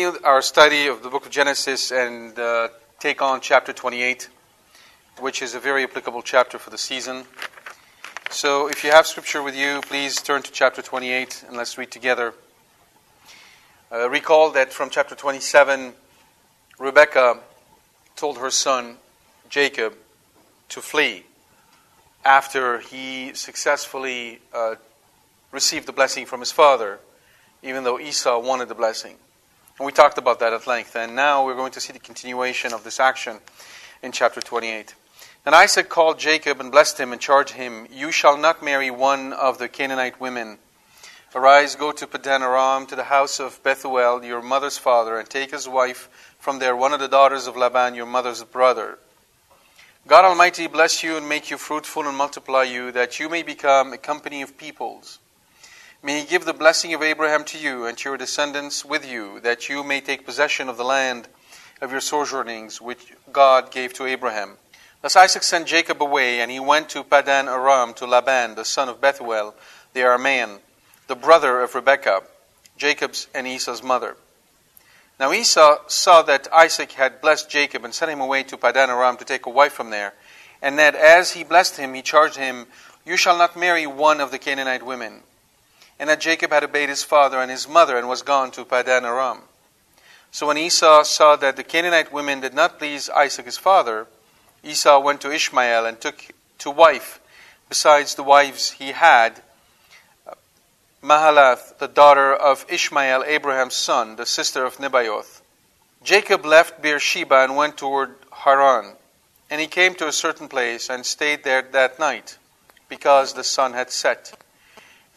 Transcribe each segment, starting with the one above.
Continue our study of the book of Genesis and uh, take on chapter 28, which is a very applicable chapter for the season. So, if you have scripture with you, please turn to chapter 28 and let's read together. Uh, recall that from chapter 27, Rebekah told her son Jacob to flee after he successfully uh, received the blessing from his father, even though Esau wanted the blessing. And we talked about that at length. And now we're going to see the continuation of this action in chapter 28. And Isaac called Jacob and blessed him and charged him, You shall not marry one of the Canaanite women. Arise, go to Padan Aram, to the house of Bethuel, your mother's father, and take as wife from there one of the daughters of Laban, your mother's brother. God Almighty bless you and make you fruitful and multiply you, that you may become a company of peoples. May he give the blessing of Abraham to you and to your descendants with you, that you may take possession of the land of your sojournings, which God gave to Abraham. Thus Isaac sent Jacob away, and he went to Padan Aram to Laban, the son of Bethuel, the Aramean, the brother of Rebekah, Jacob's and Esau's mother. Now Esau saw that Isaac had blessed Jacob and sent him away to Padan Aram to take a wife from there, and that as he blessed him, he charged him, You shall not marry one of the Canaanite women and that Jacob had obeyed his father and his mother and was gone to Padan Aram. So when Esau saw that the Canaanite women did not please Isaac his father, Esau went to Ishmael and took to wife, besides the wives he had, Mahalath, the daughter of Ishmael, Abraham's son, the sister of Nebaioth. Jacob left Beersheba and went toward Haran, and he came to a certain place and stayed there that night, because the sun had set.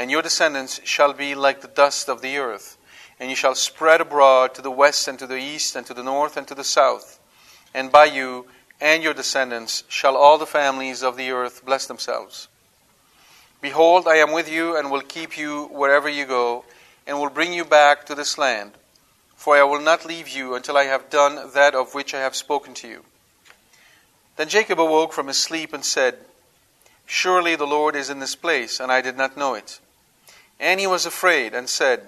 and your descendants shall be like the dust of the earth, and you shall spread abroad to the west and to the east and to the north and to the south. And by you and your descendants shall all the families of the earth bless themselves. Behold, I am with you and will keep you wherever you go, and will bring you back to this land. For I will not leave you until I have done that of which I have spoken to you. Then Jacob awoke from his sleep and said, Surely the Lord is in this place, and I did not know it. And he was afraid and said,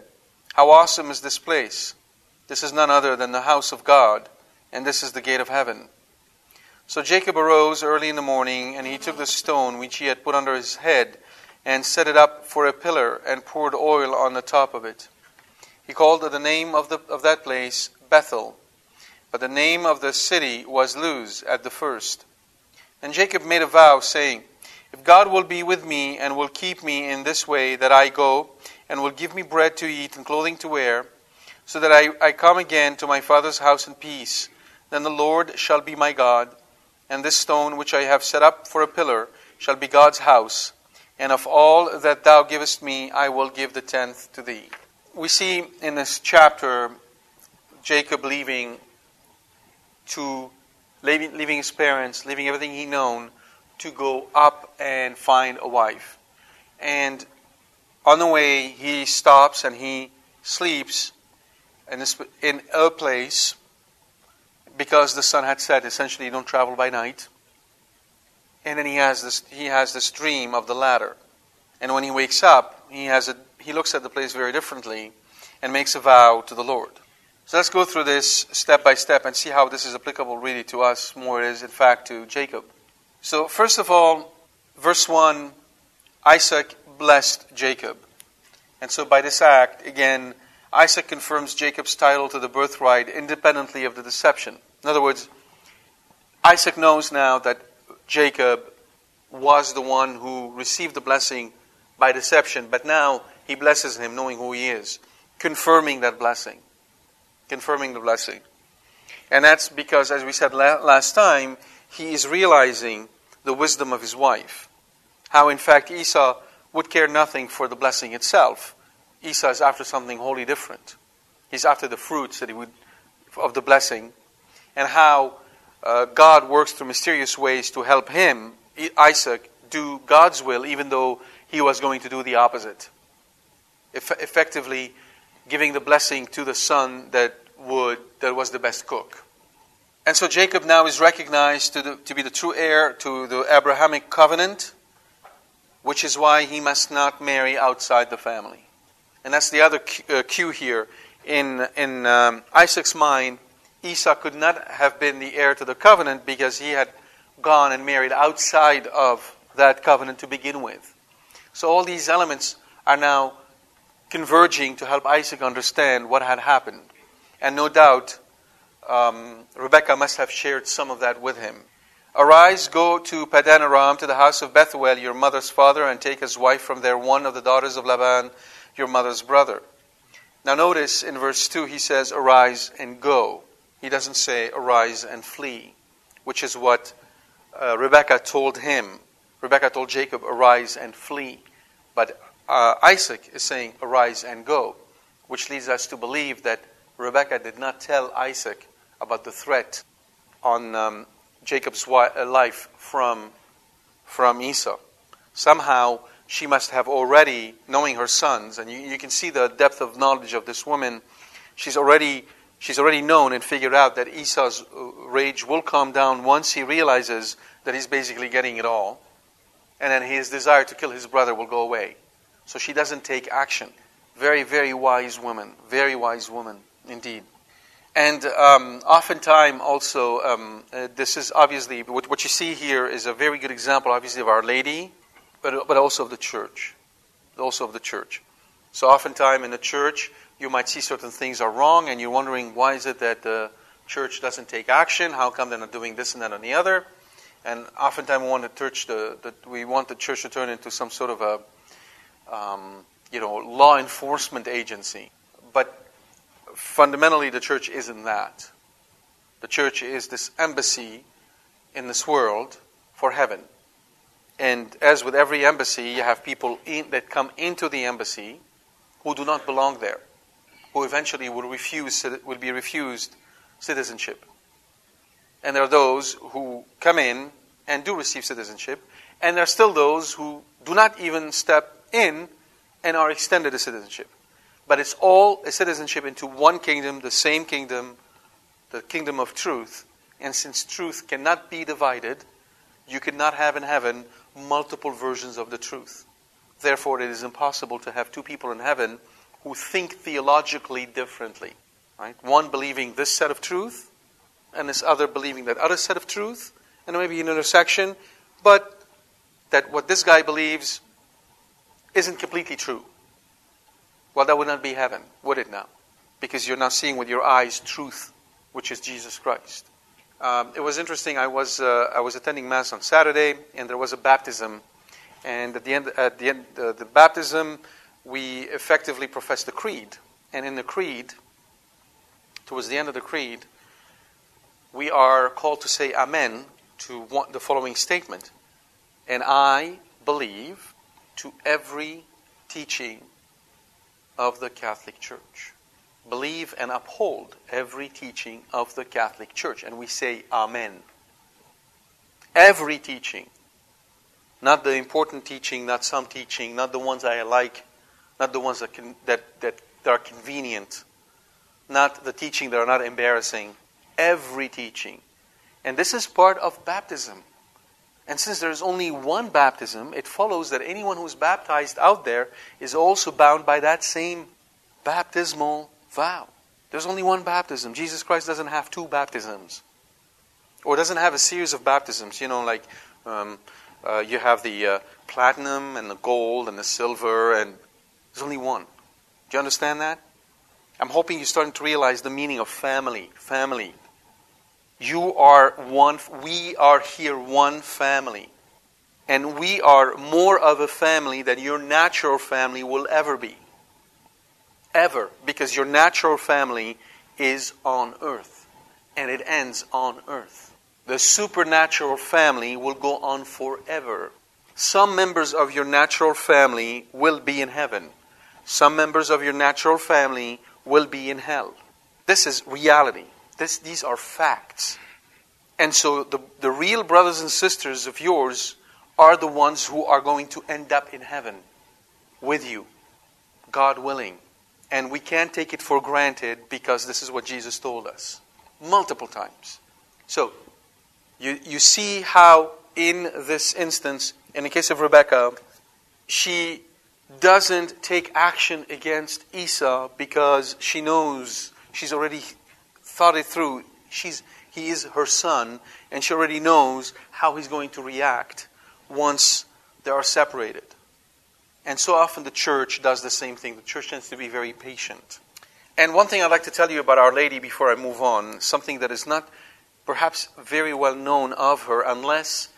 How awesome is this place! This is none other than the house of God, and this is the gate of heaven. So Jacob arose early in the morning, and he took the stone which he had put under his head, and set it up for a pillar, and poured oil on the top of it. He called the name of, the, of that place Bethel, but the name of the city was Luz at the first. And Jacob made a vow, saying, if God will be with me and will keep me in this way that I go, and will give me bread to eat and clothing to wear, so that I, I come again to my father's house in peace, then the Lord shall be my God, and this stone which I have set up for a pillar shall be God's house, and of all that thou givest me I will give the tenth to thee. We see in this chapter Jacob leaving to leaving, leaving his parents, leaving everything he known to go up and find a wife. And on the way, he stops and he sleeps in, this, in a place because the sun had set. Essentially, you don't travel by night. And then he has this, he has this dream of the ladder. And when he wakes up, he, has a, he looks at the place very differently and makes a vow to the Lord. So let's go through this step by step and see how this is applicable really to us more it is, in fact, to Jacob. So, first of all, verse 1 Isaac blessed Jacob. And so, by this act, again, Isaac confirms Jacob's title to the birthright independently of the deception. In other words, Isaac knows now that Jacob was the one who received the blessing by deception, but now he blesses him knowing who he is, confirming that blessing. Confirming the blessing. And that's because, as we said last time, he is realizing the wisdom of his wife. How, in fact, Esau would care nothing for the blessing itself. Esau is after something wholly different. He's after the fruits that he would, of the blessing, and how uh, God works through mysterious ways to help him, Isaac, do God's will, even though he was going to do the opposite. Eff- effectively, giving the blessing to the son that would that was the best cook. And so Jacob now is recognized to, the, to be the true heir to the Abrahamic covenant, which is why he must not marry outside the family. And that's the other uh, cue here. In, in um, Isaac's mind, Esau could not have been the heir to the covenant because he had gone and married outside of that covenant to begin with. So all these elements are now converging to help Isaac understand what had happened. And no doubt, um, Rebecca must have shared some of that with him. Arise, go to Padan Aram, to the house of Bethuel, your mother's father, and take as wife from there one of the daughters of Laban, your mother's brother. Now, notice in verse 2, he says, Arise and go. He doesn't say, Arise and flee, which is what uh, Rebecca told him. Rebecca told Jacob, Arise and flee. But uh, Isaac is saying, Arise and go, which leads us to believe that Rebecca did not tell Isaac about the threat on um, Jacob's uh, life from, from Esau. Somehow, she must have already, knowing her sons, and you, you can see the depth of knowledge of this woman, she's already, she's already known and figured out that Esau's uh, rage will calm down once he realizes that he's basically getting it all, and then his desire to kill his brother will go away. So she doesn't take action. Very, very wise woman. Very wise woman, indeed. And um, oftentimes, also, um, uh, this is obviously what, what, you see here is a very good example, obviously, of Our Lady, but, but also of the church. Also of the church. So, oftentimes in the church, you might see certain things are wrong, and you're wondering why is it that the church doesn't take action? How come they're not doing this and that and the other? And oftentimes, we want the church to, the, we want the church to turn into some sort of a, um, you know, law enforcement agency. But fundamentally, the church isn't that. The church is this embassy in this world for heaven. And as with every embassy, you have people in, that come into the embassy who do not belong there, who eventually will, refuse, will be refused citizenship. And there are those who come in and do receive citizenship, and there are still those who do not even step in and are extended a citizenship. But it's all a citizenship into one kingdom, the same kingdom, the kingdom of truth. And since truth cannot be divided, you cannot have in heaven multiple versions of the truth. Therefore, it is impossible to have two people in heaven who think theologically differently. Right? One believing this set of truth, and this other believing that other set of truth, and maybe an intersection, but that what this guy believes isn't completely true. Well, that would not be heaven, would it now? Because you're now seeing with your eyes truth, which is Jesus Christ. Um, it was interesting. I was uh, I was attending mass on Saturday, and there was a baptism. And at the end, at the end, uh, the baptism, we effectively professed the creed. And in the creed, towards the end of the creed, we are called to say Amen to the following statement. And I believe to every teaching of the Catholic Church. Believe and uphold every teaching of the Catholic Church. And we say Amen. Every teaching. Not the important teaching, not some teaching, not the ones I like, not the ones that, can, that, that, that are convenient, not the teaching that are not embarrassing. Every teaching. And this is part of baptism. And since there's only one baptism, it follows that anyone who's baptized out there is also bound by that same baptismal vow. There's only one baptism. Jesus Christ doesn't have two baptisms, or doesn't have a series of baptisms. You know, like um, uh, you have the uh, platinum and the gold and the silver, and there's only one. Do you understand that? I'm hoping you're starting to realize the meaning of family. Family. You are one, we are here one family. And we are more of a family than your natural family will ever be. Ever. Because your natural family is on earth. And it ends on earth. The supernatural family will go on forever. Some members of your natural family will be in heaven. Some members of your natural family will be in hell. This is reality. This, these are facts. And so the, the real brothers and sisters of yours are the ones who are going to end up in heaven with you, God willing. And we can't take it for granted because this is what Jesus told us multiple times. So, you, you see how, in this instance, in the case of Rebecca, she doesn't take action against Esau because she knows she's already thought it through. She's, he is her son, and she already knows how he's going to react once they are separated. And so often the church does the same thing. The church tends to be very patient. And one thing I'd like to tell you about Our Lady before I move on, something that is not perhaps very well known of her, unless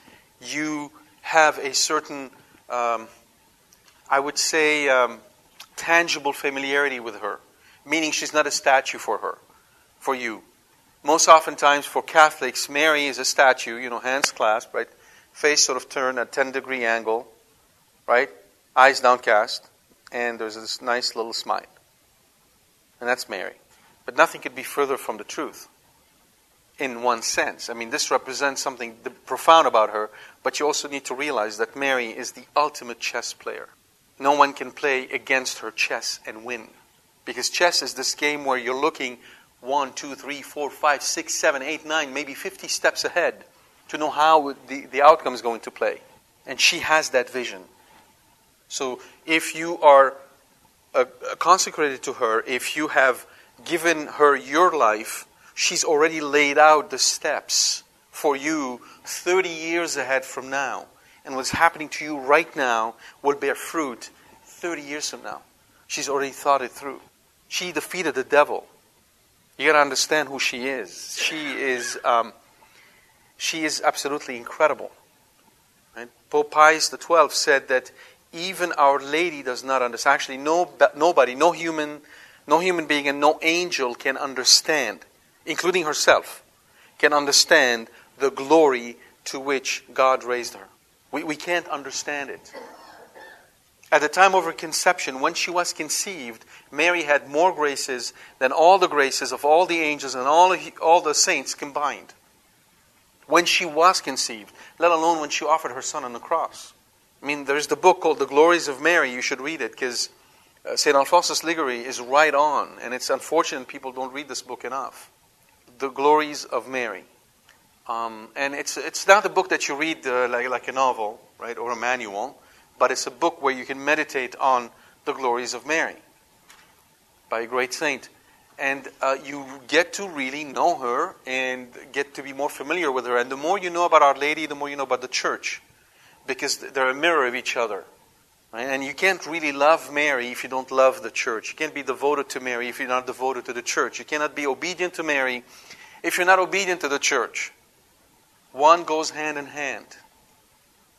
you have a certain um, I would say, um, tangible familiarity with her, meaning she's not a statue for her, for you. Most oftentimes for Catholics, Mary is a statue, you know, hands clasped, right? Face sort of turned at 10 degree angle, right? Eyes downcast, and there's this nice little smile. And that's Mary. But nothing could be further from the truth in one sense. I mean, this represents something profound about her, but you also need to realize that Mary is the ultimate chess player no one can play against her chess and win. Because chess is this game where you're looking one, two, three, four, five, six, seven, eight, nine, maybe 50 steps ahead to know how the, the outcome is going to play. And she has that vision. So if you are uh, consecrated to her, if you have given her your life, she's already laid out the steps for you 30 years ahead from now and what's happening to you right now will bear fruit 30 years from now. She's already thought it through. She defeated the devil. You got to understand who she is. She is, um, she is absolutely incredible. Right? Pope Pius XII said that even Our Lady does not understand. Actually, no, nobody, no human, no human being, and no angel can understand, including herself, can understand the glory to which God raised her. We, we can't understand it. At the time of her conception, when she was conceived, Mary had more graces than all the graces of all the angels and all, all the saints combined. When she was conceived, let alone when she offered her son on the cross. I mean, there's the book called The Glories of Mary. You should read it because uh, St. Alphonsus Liguori is right on, and it's unfortunate people don't read this book enough. The Glories of Mary. Um, and it's, it's not a book that you read uh, like, like a novel, right, or a manual, but it's a book where you can meditate on the glories of Mary by a great saint. And uh, you get to really know her and get to be more familiar with her. And the more you know about Our Lady, the more you know about the church, because they're a mirror of each other. Right? And you can't really love Mary if you don't love the church. You can't be devoted to Mary if you're not devoted to the church. You cannot be obedient to Mary if you're not obedient to the church. One goes hand in hand.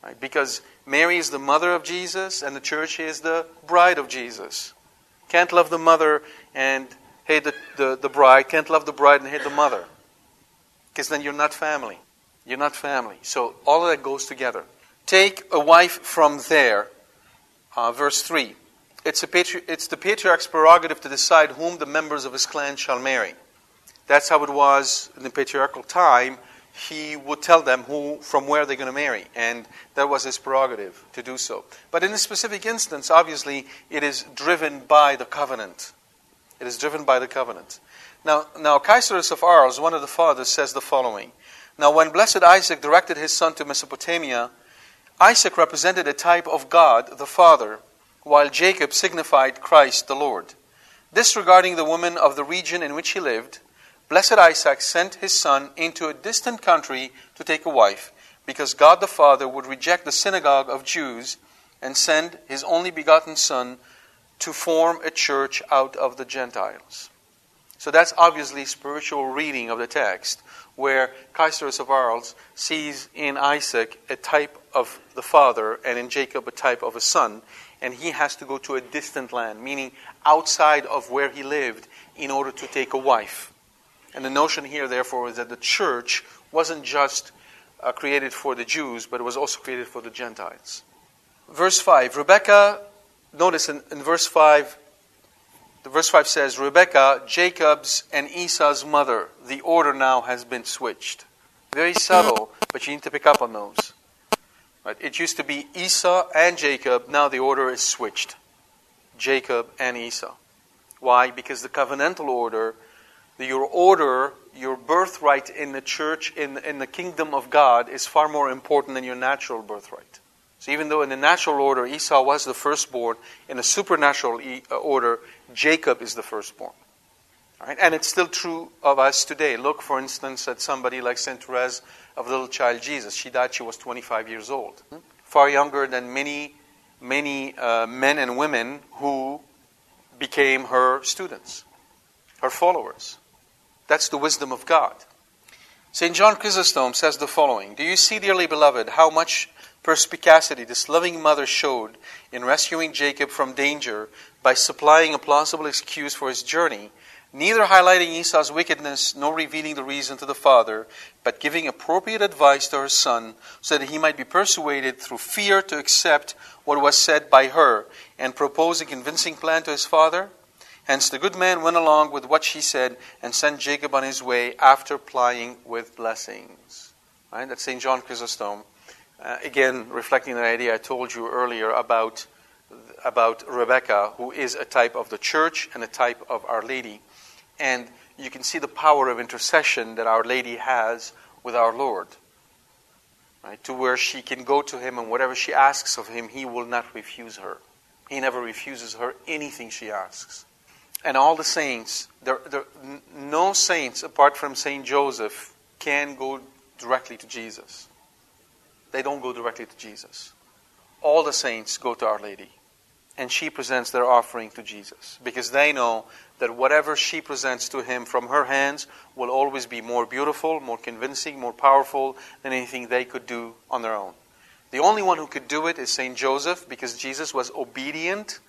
Right? Because Mary is the mother of Jesus and the church is the bride of Jesus. Can't love the mother and hate the, the, the bride. Can't love the bride and hate the mother. Because then you're not family. You're not family. So all of that goes together. Take a wife from there. Uh, verse 3. It's, a patri- it's the patriarch's prerogative to decide whom the members of his clan shall marry. That's how it was in the patriarchal time he would tell them who, from where they're going to marry, and that was his prerogative to do so. But in this specific instance, obviously, it is driven by the covenant. It is driven by the covenant. Now, now Caesarius of Arles, one of the fathers, says the following. Now, when blessed Isaac directed his son to Mesopotamia, Isaac represented a type of God, the Father, while Jacob signified Christ, the Lord. Disregarding the woman of the region in which he lived, blessed Isaac sent his son into a distant country to take a wife, because God the Father would reject the synagogue of Jews and send his only begotten son to form a church out of the Gentiles. So that's obviously spiritual reading of the text, where Caesarius of Arles sees in Isaac a type of the father and in Jacob a type of a son, and he has to go to a distant land, meaning outside of where he lived, in order to take a wife. And the notion here, therefore, is that the church wasn't just uh, created for the Jews, but it was also created for the Gentiles. Verse 5 Rebecca, notice in, in verse 5, the verse 5 says, Rebecca, Jacob's and Esau's mother. The order now has been switched. Very subtle, but you need to pick up on those. Right? It used to be Esau and Jacob, now the order is switched. Jacob and Esau. Why? Because the covenantal order your order, your birthright in the church, in, in the kingdom of God, is far more important than your natural birthright. So even though in the natural order Esau was the firstborn, in the supernatural uh, order Jacob is the firstborn. Right? And it's still true of us today. Look, for instance, at somebody like Saint Therese of Little Child Jesus. She died, she was 25 years old. Far younger than many, many uh, men and women who became her students, her followers. That's the wisdom of God. St. John Chrysostom says the following Do you see, dearly beloved, how much perspicacity this loving mother showed in rescuing Jacob from danger by supplying a plausible excuse for his journey, neither highlighting Esau's wickedness nor revealing the reason to the father, but giving appropriate advice to her son so that he might be persuaded through fear to accept what was said by her and propose a convincing plan to his father? Hence the good man went along with what she said and sent Jacob on his way after plying with blessings. Right? That's St. John Chrysostom. Uh, again, reflecting the idea I told you earlier about, about Rebecca, who is a type of the church and a type of Our Lady. And you can see the power of intercession that Our Lady has with our Lord. Right? To where she can go to him and whatever she asks of him, he will not refuse her. He never refuses her anything she asks and all the saints, there, there, no saints apart from Saint Joseph can go directly to Jesus. They don't go directly to Jesus. All the saints go to Our Lady, and she presents their offering to Jesus because they know that whatever she presents to him from her hands will always be more beautiful, more convincing, more powerful than anything they could do on their own. The only one who could do it is Saint Joseph because Jesus was obedient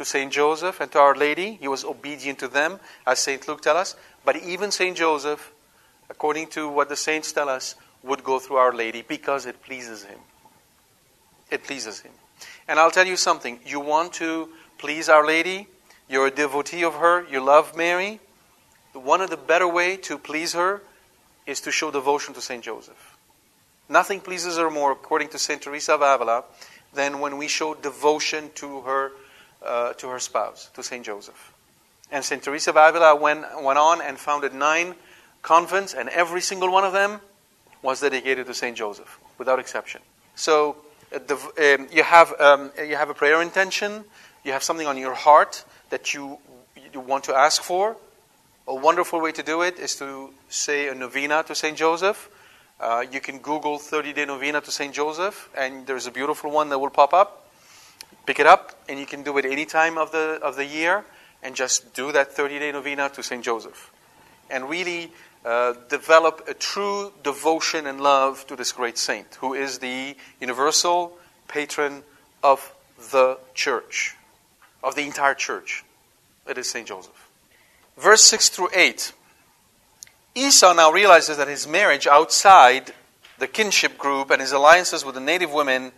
to Saint Joseph and to Our Lady. He was obedient to them, as Saint Luke tells us. But even Saint Joseph, according to what the saints tell us, would go through Our Lady because it pleases him. It pleases him. And I'll tell you something. You want to please Our Lady, you're a devotee of her, you love Mary. One of the better way to please her is to show devotion to Saint Joseph. Nothing pleases her more, according to Saint Teresa of Avila, than when we show devotion to her uh, to her spouse, to St. Joseph. And St. Teresa of Avila went, went on and founded nine convents, and every single one of them was dedicated to St. Joseph, without exception. So uh, the, um, you, have, um, you have a prayer intention, you have something on your heart that you, you want to ask for. A wonderful way to do it is to say a novena to St. Joseph. Uh, you can Google 30 day novena to St. Joseph, and there's a beautiful one that will pop up. Pick it up, and you can do it any time of the, of the year, and just do that 30 day novena to St. Joseph. And really uh, develop a true devotion and love to this great saint, who is the universal patron of the church, of the entire church. It is St. Joseph. Verse 6 through 8. Esau now realizes that his marriage outside the kinship group and his alliances with the native women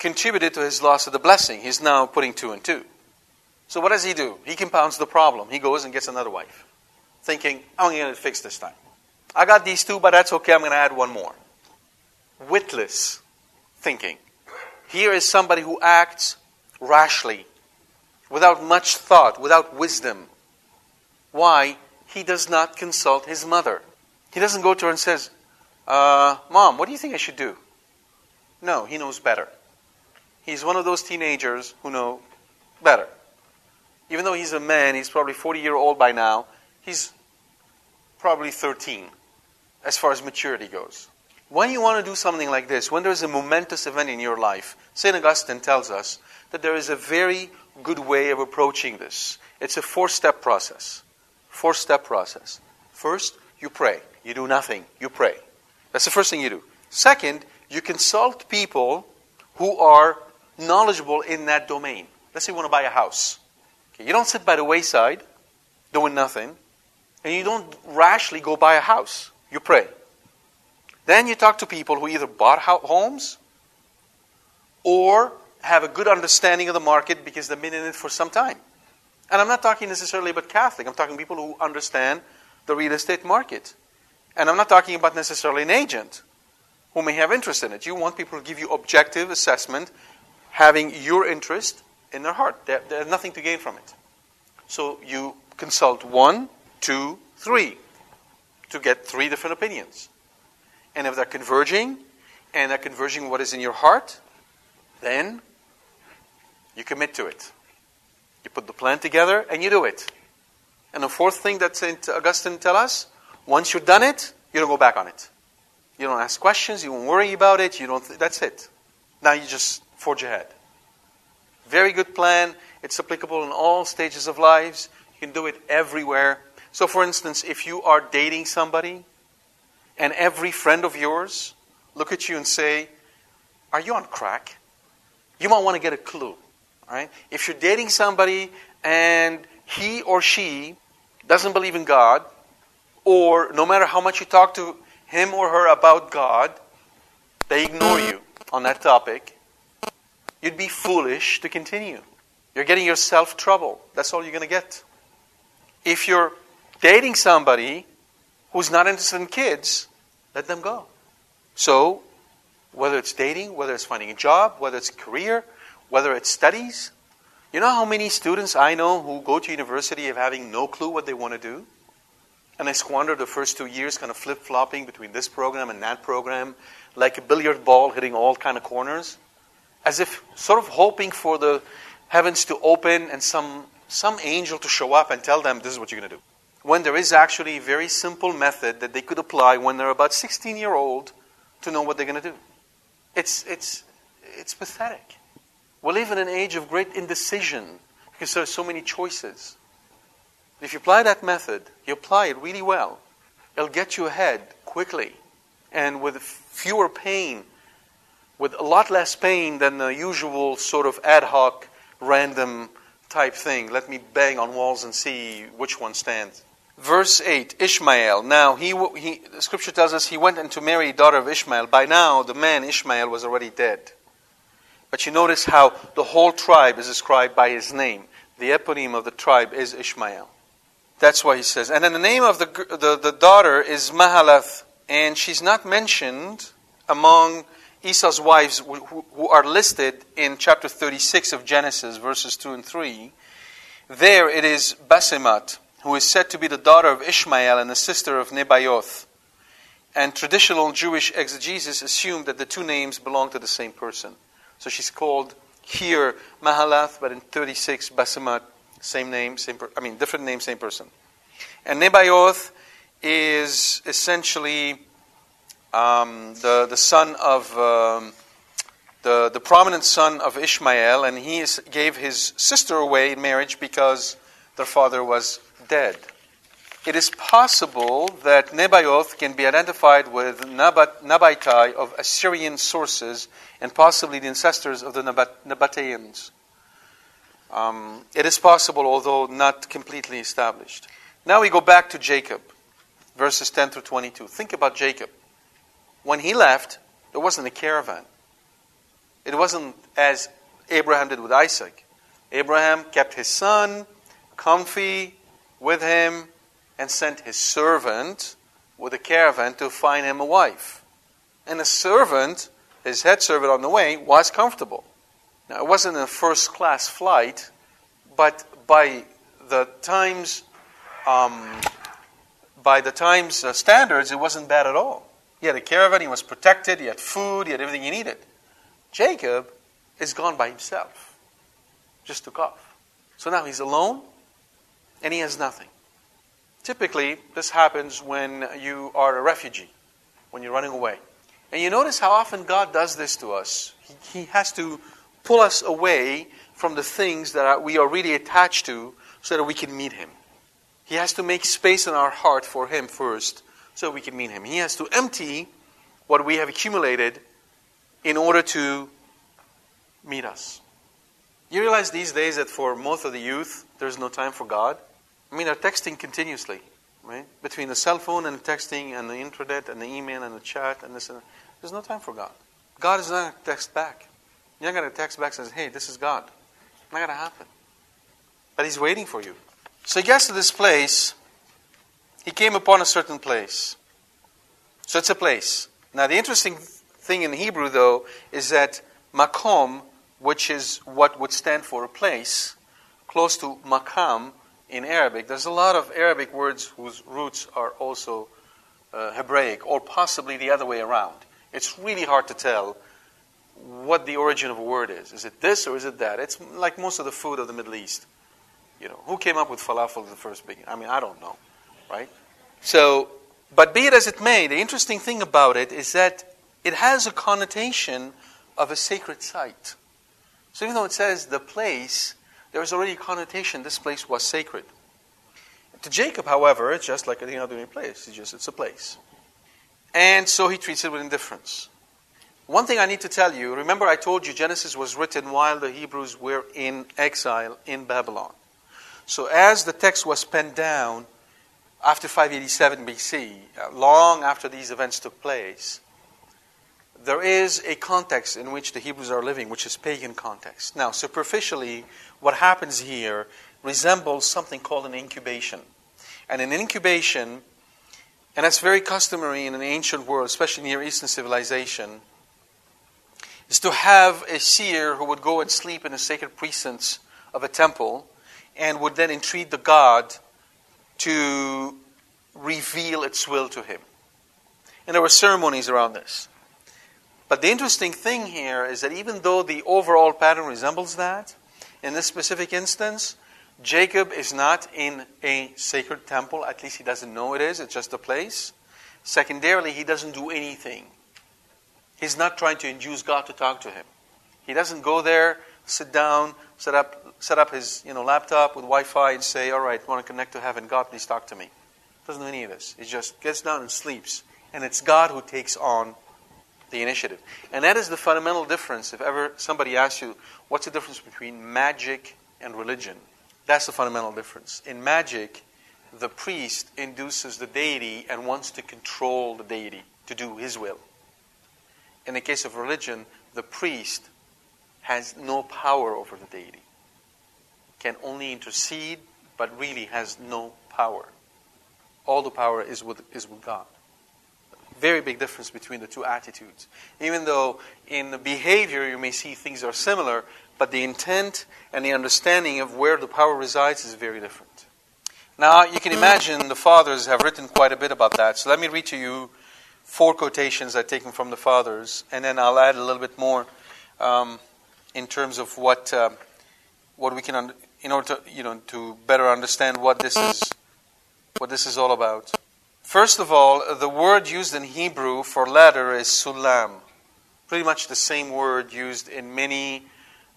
contributed to his loss of the blessing. He's now putting two and two. So what does he do? He compounds the problem. He goes and gets another wife, thinking, I'm going to fix this time. I got these two, but that's okay. I'm going to add one more. Witless thinking. Here is somebody who acts rashly, without much thought, without wisdom. Why? He does not consult his mother. He doesn't go to her and says, uh, Mom, what do you think I should do? No, he knows better. He's one of those teenagers who know better. Even though he's a man, he's probably 40 year old by now, he's probably 13 as far as maturity goes. When you want to do something like this, when there's a momentous event in your life, St. Augustine tells us that there is a very good way of approaching this. It's a four step process. Four step process. First, you pray. You do nothing. You pray. That's the first thing you do. Second, you consult people who are knowledgeable in that domain. Let's say you want to buy a house. Okay, you don't sit by the wayside doing nothing, and you don't rashly go buy a house. You pray. Then you talk to people who either bought homes or have a good understanding of the market because they've been in it for some time. And I'm not talking necessarily about Catholic, I'm talking people who understand the real estate market. And I'm not talking about necessarily an agent who may have interest in it. You want people to give you objective assessment, having your interest in their heart. They, have nothing to gain from it. So you consult one, two, three to get three different opinions. And if they're converging, and they're converging what is in your heart, then you commit to it. You put the plan together and you do it. And the fourth thing that St. Augustine tell us, once you've done it, you don't go back on it. You don't ask questions, you don't worry about it, you don't th- that's it. Now you just forge ahead. Very good plan. It's applicable in all stages of lives. You can do it everywhere. So for instance, if you are dating somebody and every friend of yours look at you and say, Are you on crack? You might want to get a clue. Right? If you're dating somebody and he or she doesn't believe in God, or no matter how much you talk to him or her about God, they ignore you on that topic, you'd be foolish to continue. You're getting yourself trouble. That's all you're going to get. If you're dating somebody who's not interested in kids, let them go. So, whether it's dating, whether it's finding a job, whether it's career, whether it's studies, you know how many students I know who go to university of having no clue what they want to do? And they squander the first two years kind of flip flopping between this program and that program, like a billiard ball hitting all kind of corners, as if sort of hoping for the heavens to open and some, some angel to show up and tell them this is what you're going to do when there is actually a very simple method that they could apply when they're about 16 year old to know what they're going to do. It's, it's, it's pathetic. We live in an age of great indecision because there are so many choices. If you apply that method, you apply it really well, it'll get you ahead quickly and with fewer pain, with a lot less pain than the usual sort of ad hoc, random type thing. Let me bang on walls and see which one stands. Verse 8 Ishmael. Now, he, he, the scripture tells us he went in to marry daughter of Ishmael. By now, the man Ishmael was already dead. But you notice how the whole tribe is described by his name. The eponym of the tribe is Ishmael. That's why he says. And then the name of the, the, the daughter is Mahalath, and she's not mentioned among Esau's wives who, are listed in chapter 36 of Genesis, verses 2 and 3. There it is Basemat who is said to be the daughter of Ishmael and the sister of Nebaioth. And traditional Jewish exegesis assume that the two names belong to the same person. So she's called here Mahalath, but in 36 Basemat, same name, same per- I mean different name, same person. And Nebaioth is essentially um, the the son of um, the the prominent son of Ishmael, and he is, gave his sister away in marriage because their father was dead. It is possible that Nebaioth can be identified with Nabat, Nabatai of Assyrian sources and possibly the ancestors of the Nabat, Nabateans. Um, it is possible, although not completely established. Now we go back to Jacob, verses 10 through 22. Think about Jacob. When he left, there wasn't a caravan. It wasn't as Abraham did with Isaac. Abraham kept his son comfy, with him and sent his servant with a caravan to find him a wife. And the servant, his head servant on the way, was comfortable. Now, it wasn't a first class flight, but by the times, um, by the times uh, standards, it wasn't bad at all. He had a caravan, he was protected, he had food, he had everything he needed. Jacob is gone by himself. Just took off. So now he's alone and he has nothing. Typically, this happens when you are a refugee, when you're running away. And you notice how often God does this to us. He, he has to pull us away from the things that we are really attached to so that we can meet Him. He has to make space in our heart for Him first so we can meet Him. He has to empty what we have accumulated in order to meet us. You realize these days that for most of the youth, there's no time for God? I mean, they're texting continuously, right? Between the cell phone and the texting and the internet and the email and the chat and this and that. There's no time for God. God is not going to text back. You're not going to text back and says, hey, this is God. Not going to happen. But He's waiting for you. So he gets to this place. He came upon a certain place. So it's a place. Now, the interesting thing in Hebrew, though, is that makom, which is what would stand for a place, close to makam, in Arabic. There's a lot of Arabic words whose roots are also uh, Hebraic, or possibly the other way around. It's really hard to tell what the origin of a word is. Is it this or is it that? It's like most of the food of the Middle East. You know, who came up with falafel in the first beginning? I mean, I don't know, right? So, but be it as it may, the interesting thing about it is that it has a connotation of a sacred site. So even though it says the place, there is already a connotation this place was sacred. To Jacob, however, it's just like any other place. It's just it's a place. And so he treats it with indifference. One thing I need to tell you remember, I told you Genesis was written while the Hebrews were in exile in Babylon. So, as the text was penned down after 587 BC, uh, long after these events took place, there is a context in which the Hebrews are living, which is pagan context. Now, superficially, what happens here resembles something called an incubation. And an incubation, and that's very customary in an ancient world, especially Near Eastern civilization, is to have a seer who would go and sleep in the sacred precincts of a temple and would then entreat the god to reveal its will to him. And there were ceremonies around this. But the interesting thing here is that even though the overall pattern resembles that, in this specific instance, Jacob is not in a sacred temple. At least he doesn't know it is. It's just a place. Secondarily, he doesn't do anything. He's not trying to induce God to talk to him. He doesn't go there, sit down, set up, set up his you know, laptop with Wi Fi and say, All right, want to connect to heaven. God, please talk to me. Doesn't do any of this. He just gets down and sleeps. And it's God who takes on the initiative. And that is the fundamental difference. If ever somebody asks you, what's the difference between magic and religion? That's the fundamental difference. In magic, the priest induces the deity and wants to control the deity to do his will. In the case of religion, the priest has no power over the deity, can only intercede, but really has no power. All the power is with, is with God very big difference between the two attitudes. Even though in the behavior you may see things are similar, but the intent and the understanding of where the power resides is very different. Now, you can imagine the fathers have written quite a bit about that. So let me read to you four quotations I've taken from the fathers, and then I'll add a little bit more um, in terms of what uh, what we can, un- in order to you know to better understand what this is what this is all about. First of all, the word used in Hebrew for ladder is sulam, pretty much the same word used in many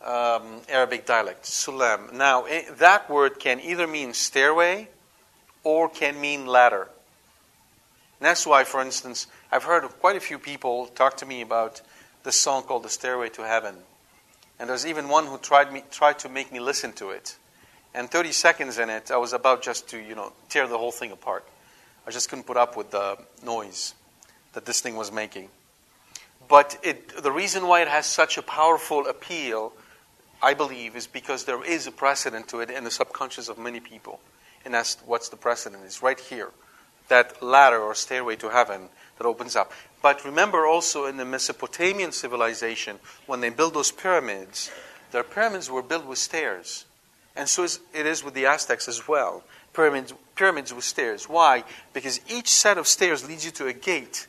um, Arabic dialects, sulam. Now, it, that word can either mean stairway or can mean ladder. And that's why, for instance, I've heard quite a few people talk to me about this song called The Stairway to Heaven. And there's even one who tried, me, tried to make me listen to it. And 30 seconds in it, I was about just to, you know, tear the whole thing apart. I just couldn't put up with the noise that this thing was making. But it, the reason why it has such a powerful appeal, I believe, is because there is a precedent to it in the subconscious of many people. And that's what's the precedent? It's right here. that ladder or stairway to heaven that opens up. But remember also in the Mesopotamian civilization, when they built those pyramids, their pyramids were built with stairs. And so it is with the Aztecs as well. Pyramids, pyramids with stairs. Why? Because each set of stairs leads you to a gate.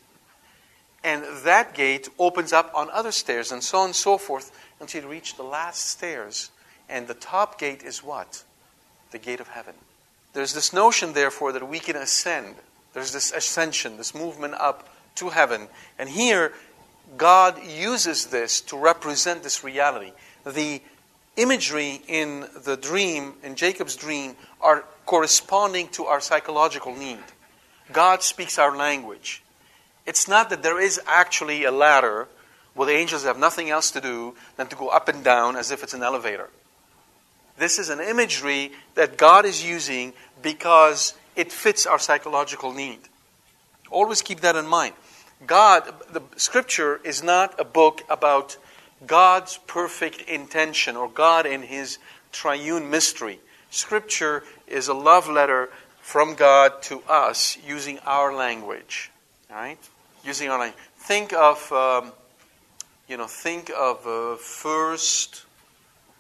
And that gate opens up on other stairs, and so on and so forth, until you reach the last stairs. And the top gate is what? The gate of heaven. There's this notion, therefore, that we can ascend. There's this ascension, this movement up to heaven. And here, God uses this to represent this reality. The imagery in the dream, in Jacob's dream, are corresponding to our psychological need. God speaks our language. It's not that there is actually a ladder where the angels have nothing else to do than to go up and down as if it's an elevator. This is an imagery that God is using because it fits our psychological need. Always keep that in mind. God, the scripture is not a book about God's perfect intention or God in his triune mystery. Scripture is a love letter from God to us using our language. All right? Using our language. Think of, um, you know, think of a first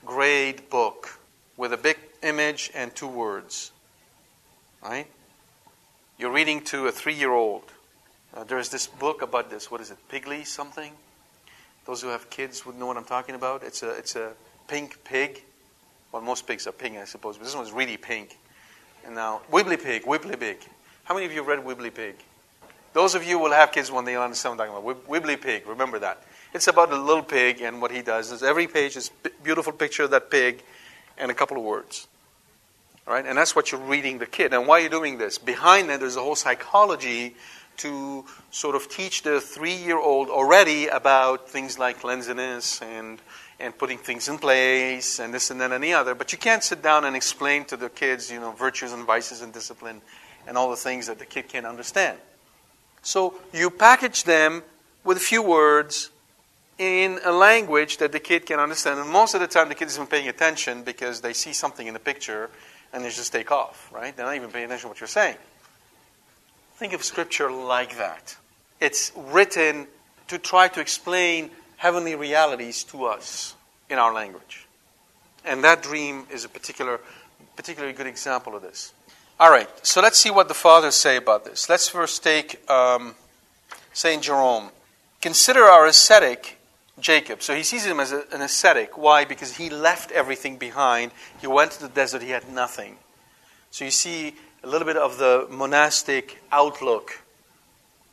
grade book with a big image and two words. Right? You're reading to a three year old. Uh, there's this book about this. What is it? Piggy something? Those who have kids would know what I'm talking about. It's a, it's a pink pig. Well, most pigs are pink, I suppose, but this one's really pink. And now, Wibbly Pig, Wibbly Pig. How many of you have read Wibbly Pig? Those of you will have kids when they understand what I'm talking about. Wibbly Pig, remember that. It's about a little pig and what he does. Is every page is beautiful picture of that pig and a couple of words. Right? And that's what you're reading the kid. And why are you doing this? Behind that, there's a whole psychology to sort of teach the three year old already about things like cleanliness and, and putting things in place and this and that and the other. But you can't sit down and explain to the kids, you know, virtues and vices and discipline and all the things that the kid can't understand. So you package them with a few words in a language that the kid can understand. And most of the time, the kid isn't paying attention because they see something in the picture and they just take off, right? They're not even paying attention to what you're saying. Think of Scripture like that. It's written to try to explain heavenly realities to us in our language. And that dream is a particular, particularly good example of this. All right, so let's see what the fathers say about this. Let's first take um, St. Jerome. Consider our ascetic Jacob. So he sees him as a, an ascetic. Why? Because he left everything behind. He went to the desert, he had nothing. So you see a little bit of the monastic outlook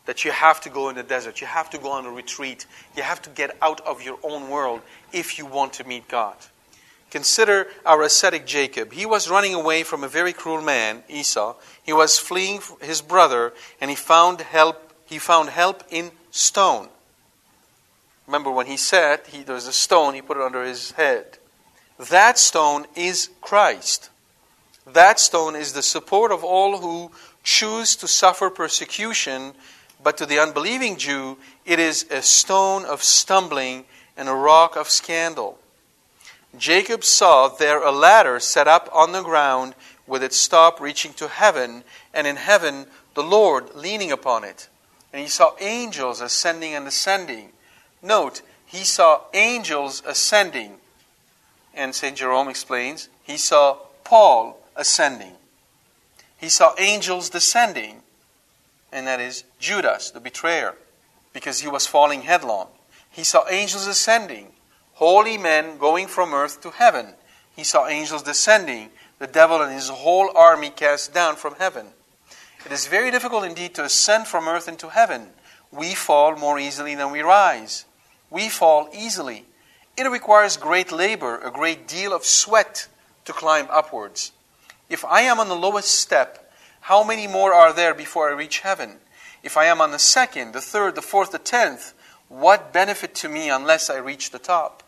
that you have to go in the desert, you have to go on a retreat, you have to get out of your own world if you want to meet God. Consider our ascetic Jacob. He was running away from a very cruel man, Esau. He was fleeing his brother, and he found help. He found help in stone. Remember when he said he, there was a stone, he put it under his head. That stone is Christ. That stone is the support of all who choose to suffer persecution, but to the unbelieving Jew, it is a stone of stumbling and a rock of scandal. Jacob saw there a ladder set up on the ground with its top reaching to heaven, and in heaven the Lord leaning upon it. And he saw angels ascending and descending. Note, he saw angels ascending. And St. Jerome explains, he saw Paul ascending. He saw angels descending, and that is Judas, the betrayer, because he was falling headlong. He saw angels ascending, holy men going from earth to heaven. He saw angels descending, the devil and his whole army cast down from heaven. It is very difficult indeed to ascend from earth into heaven. We fall more easily than we rise. We fall easily. It requires great labor, a great deal of sweat to climb upwards. If I am on the lowest step, how many more are there before I reach heaven? If I am on the second, the third, the fourth, the tenth, what benefit to me unless I reach the top?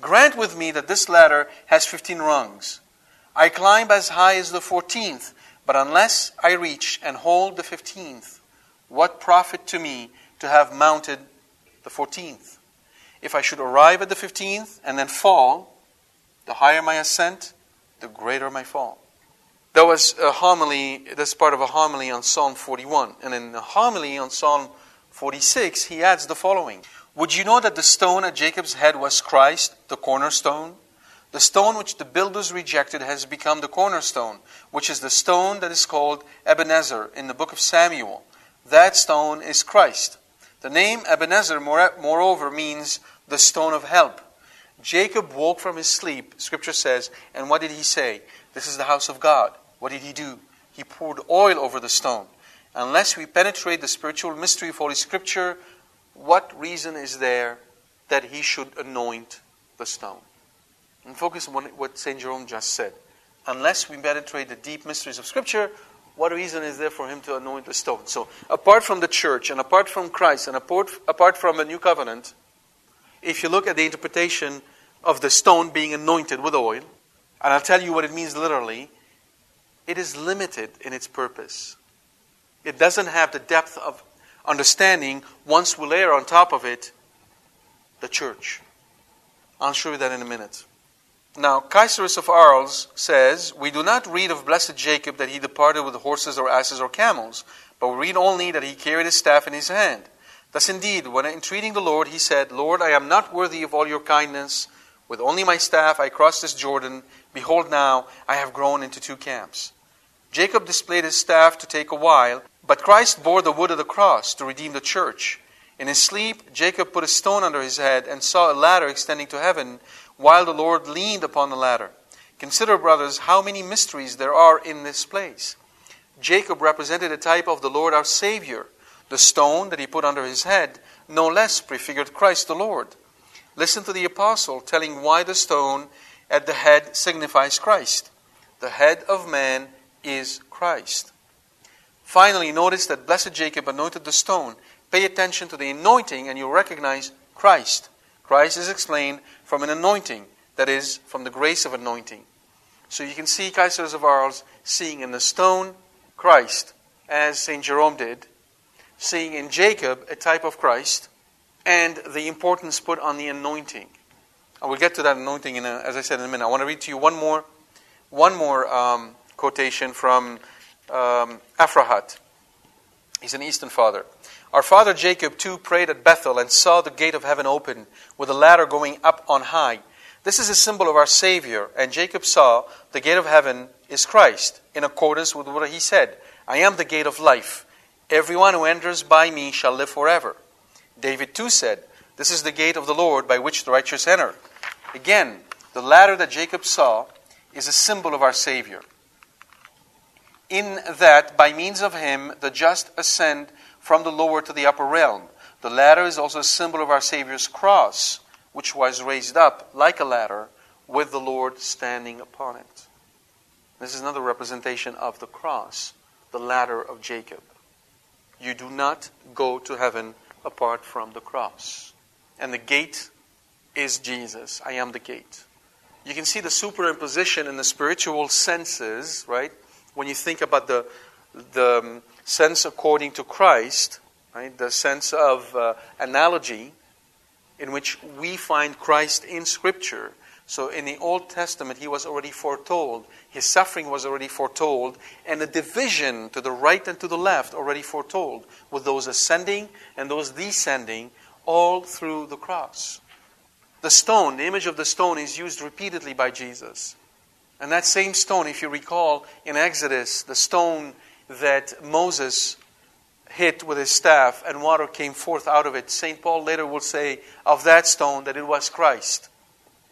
Grant with me that this ladder has fifteen rungs. I climb as high as the fourteenth, but unless I reach and hold the fifteenth, what profit to me to have mounted the fourteenth? If I should arrive at the fifteenth and then fall, the higher my ascent, the greater my fall. That was a homily, that's part of a homily on Psalm 41. And in the homily on Psalm 46, he adds the following Would you know that the stone at Jacob's head was Christ, the cornerstone? The stone which the builders rejected has become the cornerstone, which is the stone that is called Ebenezer in the book of Samuel. That stone is Christ. The name Ebenezer, moreover, means the stone of help. Jacob woke from his sleep, scripture says, and what did he say? This is the house of God. What did he do? He poured oil over the stone. Unless we penetrate the spiritual mystery of Holy Scripture, what reason is there that he should anoint the stone? And focus on what St. Jerome just said. Unless we penetrate the deep mysteries of Scripture, what reason is there for him to anoint the stone? So, apart from the church and apart from Christ and apart, apart from a new covenant, if you look at the interpretation of the stone being anointed with oil, and I'll tell you what it means literally, it is limited in its purpose. It doesn't have the depth of understanding once we layer on top of it the church. I'll show you that in a minute. Now, Caesarius of Arles says, We do not read of blessed Jacob that he departed with horses or asses or camels, but we read only that he carried his staff in his hand. Thus, indeed, when entreating the Lord, he said, Lord, I am not worthy of all your kindness. With only my staff I crossed this Jordan. Behold, now I have grown into two camps. Jacob displayed his staff to take a while, but Christ bore the wood of the cross to redeem the church. In his sleep, Jacob put a stone under his head and saw a ladder extending to heaven, while the Lord leaned upon the ladder. Consider, brothers, how many mysteries there are in this place. Jacob represented a type of the Lord our Savior. The stone that he put under his head no less prefigured Christ the Lord. Listen to the apostle telling why the stone at the head signifies Christ. The head of man is Christ. Finally, notice that blessed Jacob anointed the stone. Pay attention to the anointing and you'll recognize Christ. Christ is explained from an anointing, that is, from the grace of anointing. So you can see Caesarius of Arles seeing in the stone Christ, as St. Jerome did, seeing in Jacob a type of Christ, and the importance put on the anointing. I will get to that anointing, in a, as I said in a minute. I want to read to you one more, one more um, quotation from um, Aphrahat. He's an Eastern father. Our father Jacob too prayed at Bethel and saw the gate of heaven open with a ladder going up on high. This is a symbol of our Savior, and Jacob saw the gate of heaven is Christ, in accordance with what he said I am the gate of life. Everyone who enters by me shall live forever. David too said, This is the gate of the Lord by which the righteous enter. Again, the ladder that Jacob saw is a symbol of our Savior. In that, by means of him, the just ascend from the lower to the upper realm. The ladder is also a symbol of our Savior's cross, which was raised up like a ladder with the Lord standing upon it. This is another representation of the cross, the ladder of Jacob. You do not go to heaven apart from the cross. And the gate is Jesus. I am the gate. You can see the superimposition in the spiritual senses, right? When you think about the, the um, sense according to Christ, right? The sense of uh, analogy in which we find Christ in Scripture. So in the Old Testament, he was already foretold. His suffering was already foretold. And the division to the right and to the left already foretold, with those ascending and those descending all through the cross. The stone, the image of the stone, is used repeatedly by Jesus. And that same stone, if you recall in Exodus, the stone that Moses hit with his staff and water came forth out of it, St. Paul later will say of that stone that it was Christ.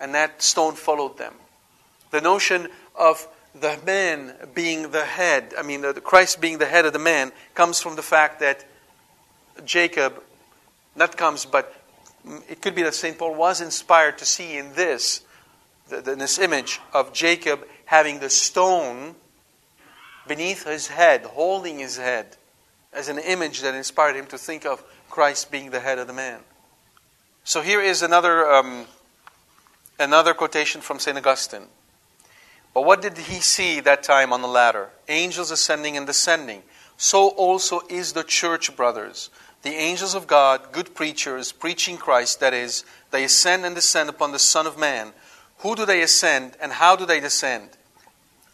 And that stone followed them. The notion of the man being the head, I mean, the Christ being the head of the man, comes from the fact that Jacob, not comes, but it could be that St. Paul was inspired to see in this, in this image of Jacob having the stone beneath his head, holding his head, as an image that inspired him to think of Christ being the head of the man. So here is another, um, another quotation from St. Augustine. But what did he see that time on the ladder? Angels ascending and descending. So also is the church, brothers. The angels of God, good preachers, preaching Christ, that is, they ascend and descend upon the Son of Man. Who do they ascend and how do they descend?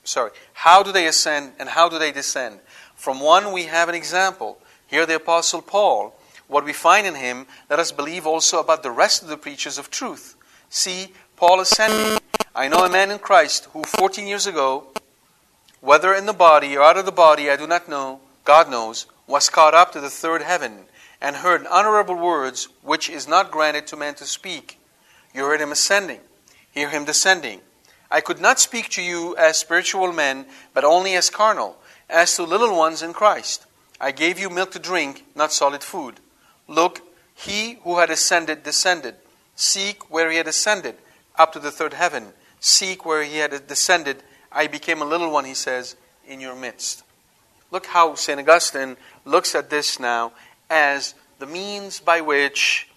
sorry, how do they ascend and how do they descend? From one we have an example. Here the apostle Paul, what we find in him, let us believe also about the rest of the preachers of truth. See, Paul is ascending. I know a man in Christ who 14 years ago, whether in the body or out of the body, I do not know, God knows, was caught up to the third heaven and heard honorable words which is not granted to man to speak. You heard him ascending, hear him descending. I could not speak to you as spiritual men, but only as carnal, as to little ones in Christ. I gave you milk to drink, not solid food. Look, he who had ascended descended. Seek where he had ascended, up to the third heaven. Seek where he had descended. I became a little one, he says, in your midst. Look how St. Augustine looks at this now as the means by which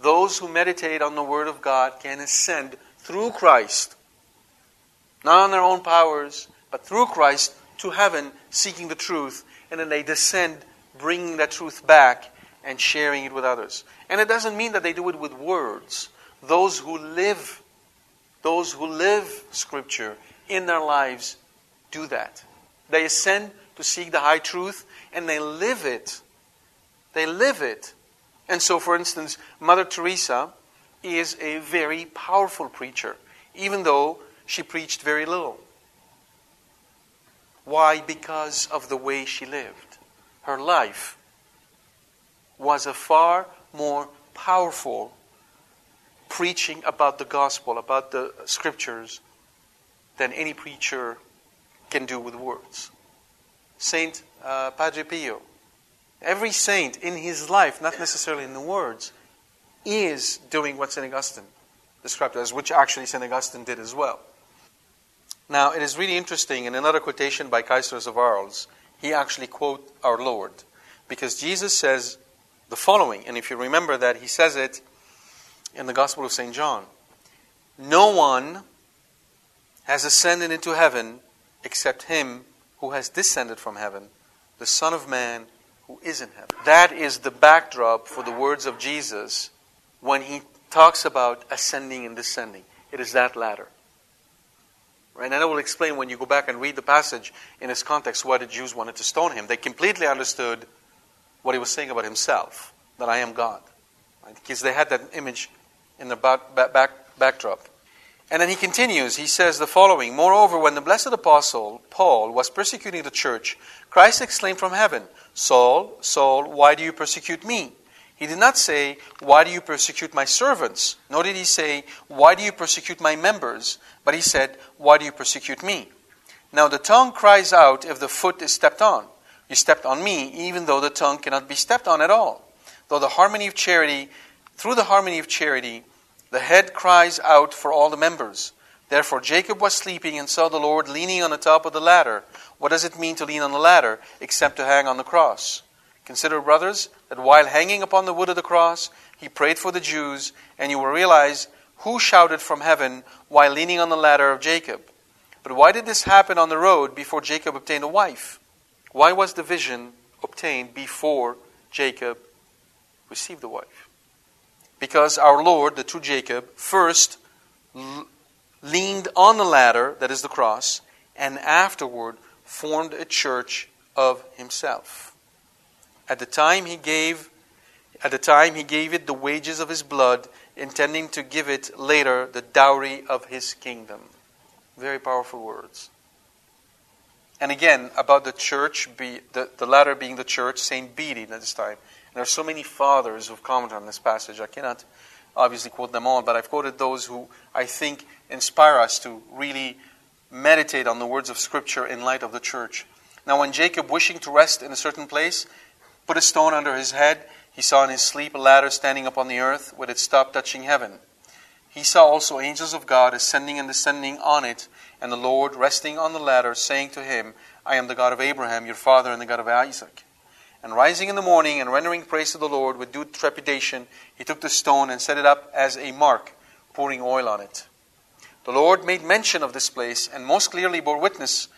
those who meditate on the Word of God can ascend through Christ not on their own powers, but through Christ to heaven, seeking the truth, and then they descend, bringing that truth back and sharing it with others. And it doesn't mean that they do it with words. Those who live, those who live Scripture in their lives do that. They ascend to seek the high truth, and they live it. They live it. And so, for instance, Mother Teresa is a very powerful preacher, even though she preached very little. Why? Because of the way she lived. Her life was a far more powerful preaching about the gospel, about the scriptures, than any preacher can do with words. Saint uh, Padre Pio, every saint in his life, not necessarily in the words, is doing what St. Augustine described as, which actually St. Augustine did as well. Now, it is really interesting in another quotation by Caesarius of Arles, he actually quote our Lord because Jesus says the following, and if you remember that, he says it in the Gospel of St. John. No one has ascended into heaven except him who has descended from heaven, the Son of Man who is in heaven. That is the backdrop for the words of Jesus when he talks about ascending and descending. It is that ladder. Right? And I will explain when you go back and read the passage in its context why the Jews wanted to stone him. They completely understood what he was saying about himself, that I am God. Right? Because they had that image in their back, back, backdrop. And then he continues, he says the following Moreover, when the blessed apostle Paul was persecuting the church, Christ exclaimed from heaven, Saul, Saul, why do you persecute me? He did not say, Why do you persecute my servants? Nor did he say, Why do you persecute my members? But he said, Why do you persecute me? Now the tongue cries out if the foot is stepped on. You stepped on me, even though the tongue cannot be stepped on at all. Though the harmony of charity, through the harmony of charity, the head cries out for all the members. Therefore Jacob was sleeping and saw the Lord leaning on the top of the ladder. What does it mean to lean on the ladder except to hang on the cross? Consider, brothers, that while hanging upon the wood of the cross, he prayed for the Jews, and you will realize who shouted from heaven while leaning on the ladder of Jacob. But why did this happen on the road before Jacob obtained a wife? Why was the vision obtained before Jacob received a wife? Because our Lord, the true Jacob, first leaned on the ladder, that is the cross, and afterward formed a church of himself. At the time he gave at the time he gave it the wages of his blood, intending to give it later the dowry of his kingdom. Very powerful words. And again, about the church, be, the, the latter being the church, Saint Bede at this time. There are so many fathers who've commented on this passage. I cannot obviously quote them all, but I've quoted those who I think inspire us to really meditate on the words of Scripture in light of the church. Now, when Jacob, wishing to rest in a certain place, put a stone under his head. He saw in his sleep a ladder standing upon the earth with its top touching heaven. He saw also angels of God ascending and descending on it, and the Lord resting on the ladder, saying to him, I am the God of Abraham, your father, and the God of Isaac. And rising in the morning and rendering praise to the Lord with due trepidation, he took the stone and set it up as a mark, pouring oil on it. The Lord made mention of this place and most clearly bore witness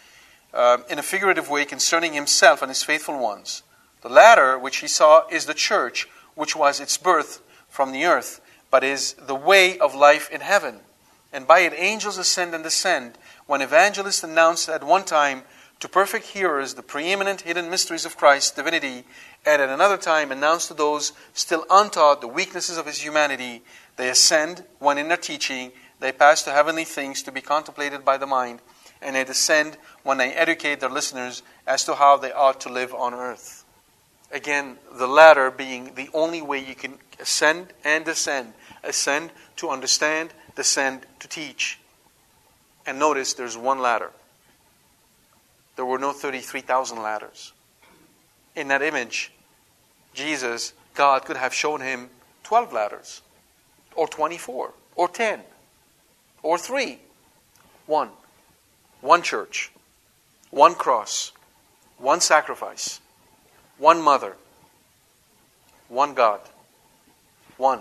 uh, in a figurative way concerning himself and his faithful ones. The latter, which he saw, is the church, which was its birth from the earth, but is the way of life in heaven. and by it angels ascend and descend, when evangelists announced at one time to perfect hearers the preeminent hidden mysteries of Christ's divinity, and at another time announced to those still untaught the weaknesses of his humanity, they ascend when in their teaching they pass to heavenly things to be contemplated by the mind, and they descend when they educate their listeners as to how they ought to live on earth. Again, the latter being the only way you can ascend and descend. Ascend to understand, descend to teach. And notice there's one ladder. There were no 33,000 ladders. In that image, Jesus, God could have shown him 12 ladders, or 24, or 10, or 3. One. One church, one cross, one sacrifice, one mother, one God. One.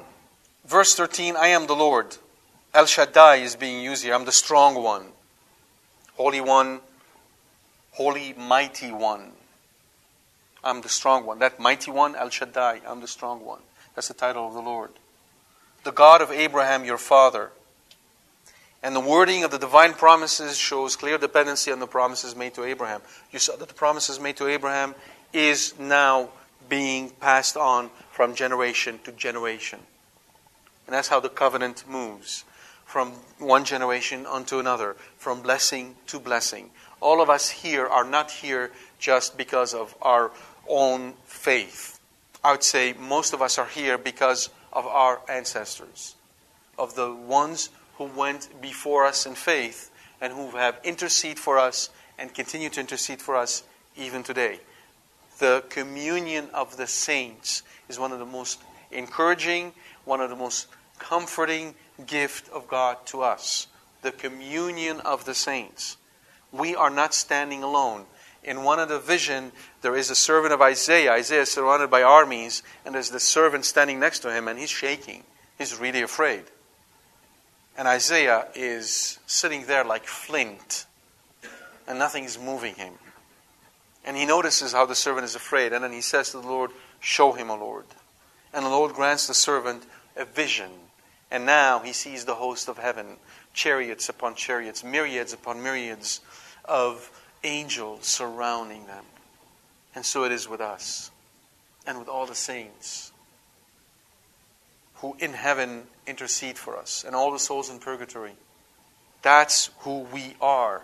Verse 13 I am the Lord. El Shaddai is being used here. I'm the strong one. Holy One, Holy Mighty One. I'm the strong one. That mighty one, El Shaddai, I'm the strong one. That's the title of the Lord. The God of Abraham, your father. And the wording of the divine promises shows clear dependency on the promises made to Abraham. You saw that the promises made to Abraham is now being passed on from generation to generation. And that's how the covenant moves from one generation unto another, from blessing to blessing. All of us here are not here just because of our own faith. I would say most of us are here because of our ancestors, of the ones who went before us in faith and who have interceded for us and continue to intercede for us even today. The communion of the saints is one of the most encouraging, one of the most comforting gift of God to us. The communion of the saints. We are not standing alone. In one of the vision, there is a servant of Isaiah. Isaiah is surrounded by armies, and there's the servant standing next to him, and he's shaking. He's really afraid. And Isaiah is sitting there like flint, and nothing is moving him. And he notices how the servant is afraid, and then he says to the Lord, Show him, O Lord. And the Lord grants the servant a vision. And now he sees the host of heaven, chariots upon chariots, myriads upon myriads of angels surrounding them. And so it is with us and with all the saints who in heaven intercede for us and all the souls in purgatory. That's who we are.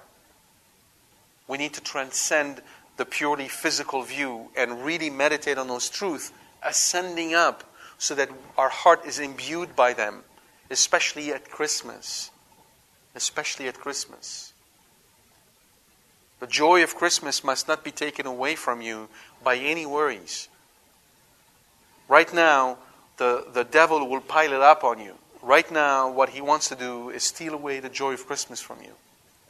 We need to transcend the purely physical view and really meditate on those truths, ascending up so that our heart is imbued by them, especially at Christmas. Especially at Christmas. The joy of Christmas must not be taken away from you by any worries. Right now, the, the devil will pile it up on you. Right now, what he wants to do is steal away the joy of Christmas from you.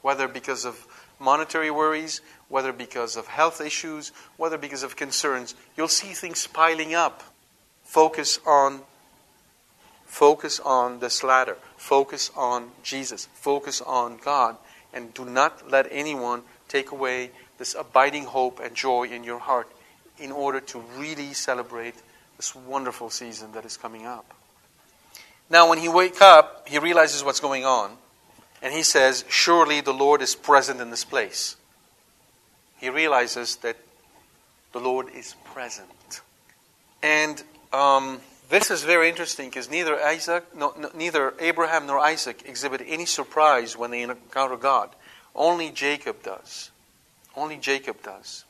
Whether because of monetary worries, whether because of health issues, whether because of concerns, you'll see things piling up. Focus on focus on this ladder. Focus on Jesus. Focus on God. And do not let anyone take away this abiding hope and joy in your heart in order to really celebrate this wonderful season that is coming up. Now, when he wakes up, he realizes what's going on, and he says, Surely the Lord is present in this place. He realizes that the Lord is present. And um, this is very interesting because neither Isaac, no, no, neither Abraham nor Isaac exhibit any surprise when they encounter God. Only Jacob does. Only Jacob does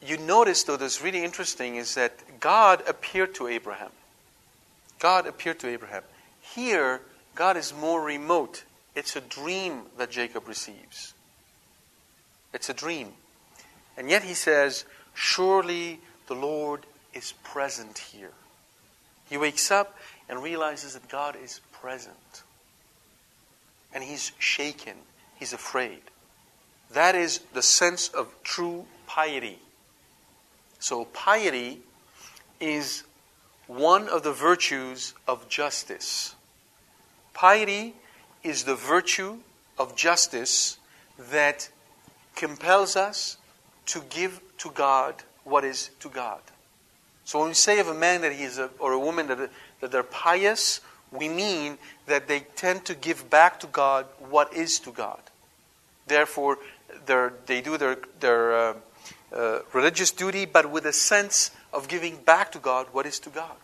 you notice, though, that's really interesting is that God appeared to Abraham. God appeared to Abraham. Here, God is more remote. It's a dream that Jacob receives. It's a dream. And yet he says, Surely the Lord is present here. He wakes up and realizes that God is present. And he's shaken, he's afraid. That is the sense of true piety. So, piety is one of the virtues of justice. Piety is the virtue of justice that compels us to give to God what is to God. So when we say of a man that he is a, or a woman that, that they're pious we mean that they tend to give back to God what is to God. Therefore, they do their, their uh, uh, religious duty, but with a sense of giving back to God what is to God.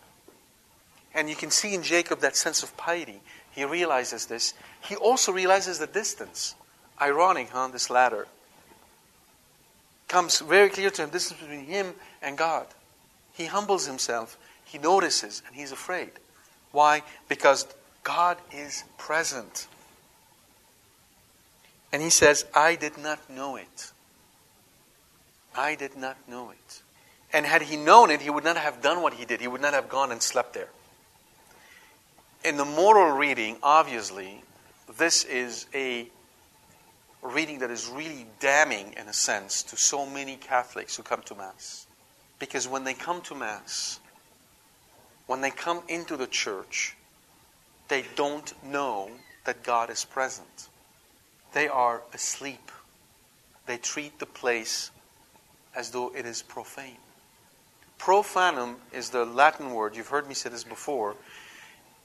And you can see in Jacob that sense of piety. He realizes this. He also realizes the distance. Ironic, huh? This ladder comes very clear to him. This is between him and God. He humbles himself. He notices, and he's afraid. Why? Because God is present. And he says, I did not know it. I did not know it. And had he known it, he would not have done what he did. He would not have gone and slept there. In the moral reading, obviously, this is a reading that is really damning, in a sense, to so many Catholics who come to Mass. Because when they come to Mass, when they come into the church, they don't know that God is present. They are asleep. They treat the place as though it is profane. Profanum is the Latin word, you've heard me say this before,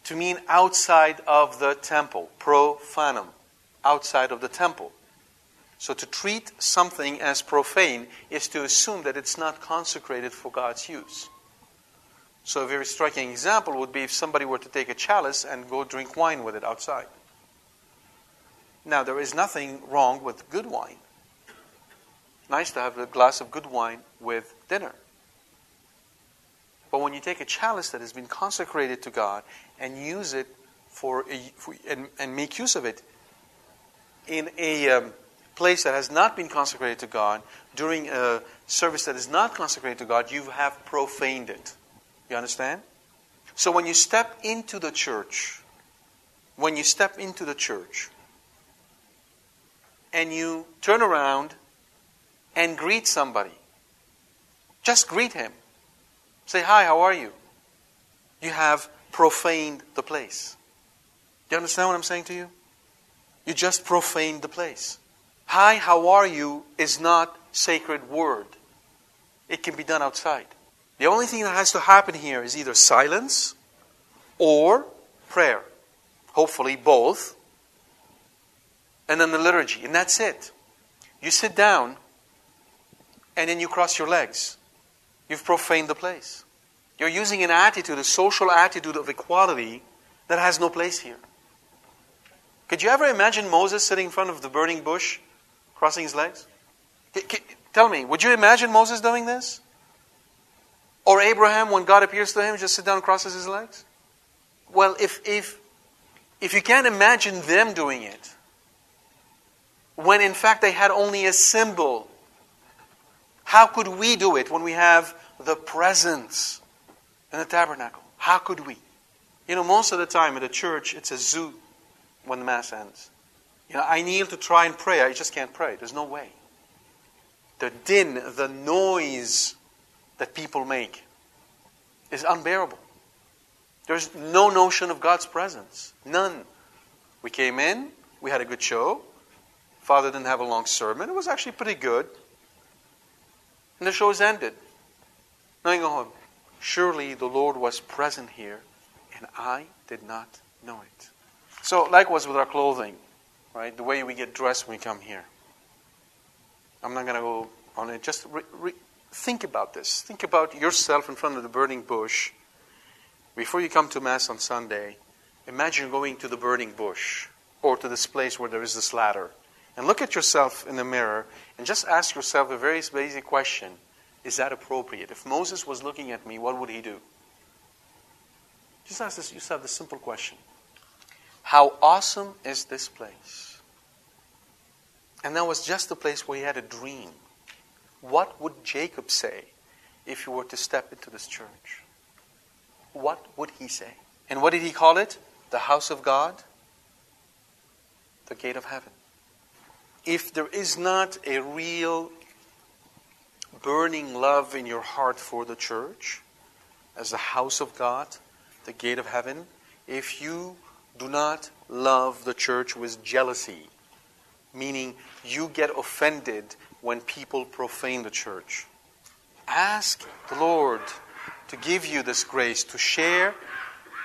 to mean outside of the temple. Profanum, outside of the temple. So to treat something as profane is to assume that it's not consecrated for God's use. So a very striking example would be if somebody were to take a chalice and go drink wine with it outside. Now, there is nothing wrong with good wine. Nice to have a glass of good wine with dinner. But when you take a chalice that has been consecrated to God and use it for, a, for and, and, make use of it in a um, place that has not been consecrated to God, during a service that is not consecrated to God, you have profaned it. You understand? So when you step into the church, when you step into the church, and you turn around and greet somebody, just greet him. Say, Hi, how are you? You have profaned the place. Do you understand what I'm saying to you? You just profaned the place. Hi, how are you is not sacred word. It can be done outside. The only thing that has to happen here is either silence or prayer. Hopefully, both. And then the liturgy. And that's it. You sit down and then you cross your legs. You've profaned the place. You're using an attitude, a social attitude of equality that has no place here. Could you ever imagine Moses sitting in front of the burning bush, crossing his legs? Tell me, would you imagine Moses doing this? Or Abraham, when God appears to him, just sit down and crosses his legs? Well, if, if, if you can't imagine them doing it, when in fact they had only a symbol, how could we do it when we have the presence in the tabernacle? How could we? You know, most of the time at a church, it's a zoo when the Mass ends. You know, I kneel to try and pray. I just can't pray. There's no way. The din, the noise that people make is unbearable. There's no notion of God's presence. None. We came in, we had a good show. Father didn't have a long sermon. It was actually pretty good. And the show is ended. Now you go home. Surely the Lord was present here, and I did not know it. So, likewise with our clothing, right? The way we get dressed when we come here. I'm not going to go on it. Just re- re- Think about this. Think about yourself in front of the burning bush. Before you come to Mass on Sunday, imagine going to the burning bush or to this place where there is this ladder. And look at yourself in the mirror and just ask yourself a very basic question Is that appropriate? If Moses was looking at me, what would he do? Just ask yourself the simple question How awesome is this place? And that was just the place where he had a dream. What would Jacob say if he were to step into this church? What would he say? And what did he call it? The house of God? The gate of heaven. If there is not a real burning love in your heart for the church as the house of God, the gate of heaven, if you do not love the church with jealousy, meaning you get offended when people profane the church. Ask the Lord to give you this grace to share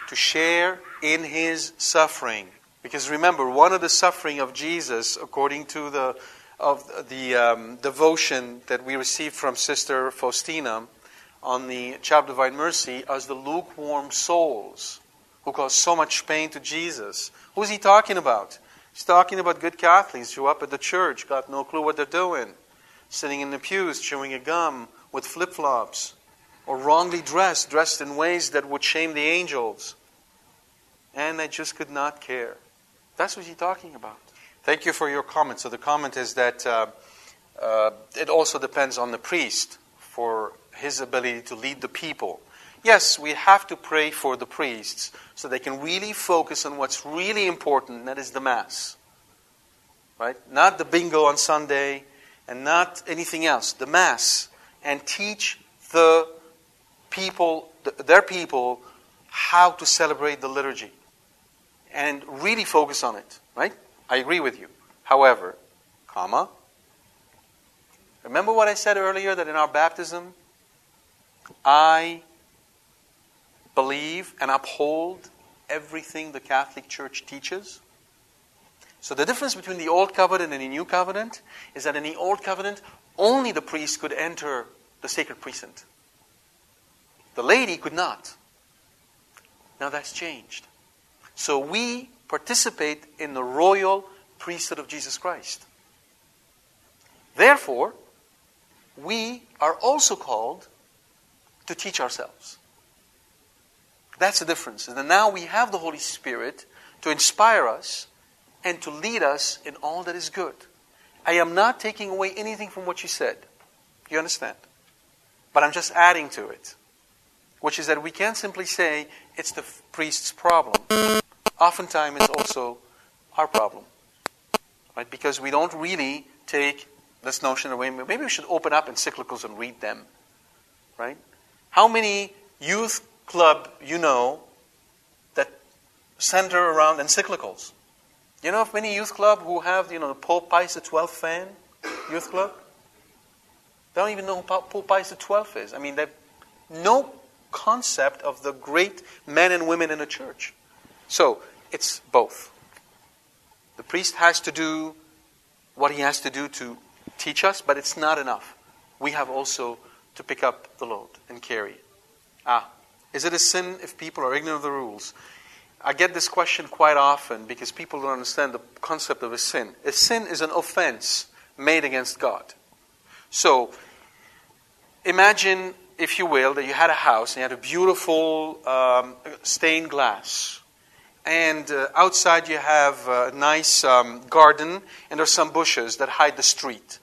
to share in his suffering. Because remember, one of the suffering of Jesus, according to the of the um, devotion that we received from Sister Faustina on the of Divine Mercy, as the lukewarm souls who caused so much pain to Jesus. Who's he talking about? He's talking about good Catholics who up at the church got no clue what they're doing, sitting in the pews chewing a gum with flip flops, or wrongly dressed, dressed in ways that would shame the angels. And they just could not care. That's what he's talking about. Thank you for your comment. So the comment is that uh, uh, it also depends on the priest for his ability to lead the people. Yes, we have to pray for the priests so they can really focus on what's really important, and that is the Mass. Right? Not the bingo on Sunday and not anything else. The Mass. And teach the people, their people, how to celebrate the liturgy. And really focus on it. Right? I agree with you. However, comma, remember what I said earlier that in our baptism, I believe and uphold everything the Catholic Church teaches? So, the difference between the Old Covenant and the New Covenant is that in the Old Covenant, only the priest could enter the sacred precinct. The lady could not. Now that's changed. So, we participate in the royal priesthood of Jesus Christ. Therefore, we are also called to teach ourselves. That's the difference. And now we have the Holy Spirit to inspire us and to lead us in all that is good. I am not taking away anything from what you said. You understand? But I'm just adding to it, which is that we can't simply say it's the priest's problem. Oftentimes, it's also our problem. Right? Because we don't really take this notion away. Maybe we should open up encyclicals and read them. Right? How many youth club you know that center around encyclicals. You know of many youth club who have, you know, the Pope Pius XII fan youth club? They don't even know who Pope Pius XII is. I mean, they have no concept of the great men and women in the church. So, it's both. The priest has to do what he has to do to teach us, but it's not enough. We have also to pick up the load and carry it. Ah, is it a sin if people are ignorant of the rules? I get this question quite often because people don't understand the concept of a sin. A sin is an offense made against God. So, imagine, if you will, that you had a house and you had a beautiful um, stained glass. And uh, outside you have a nice um, garden and there's some bushes that hide the street.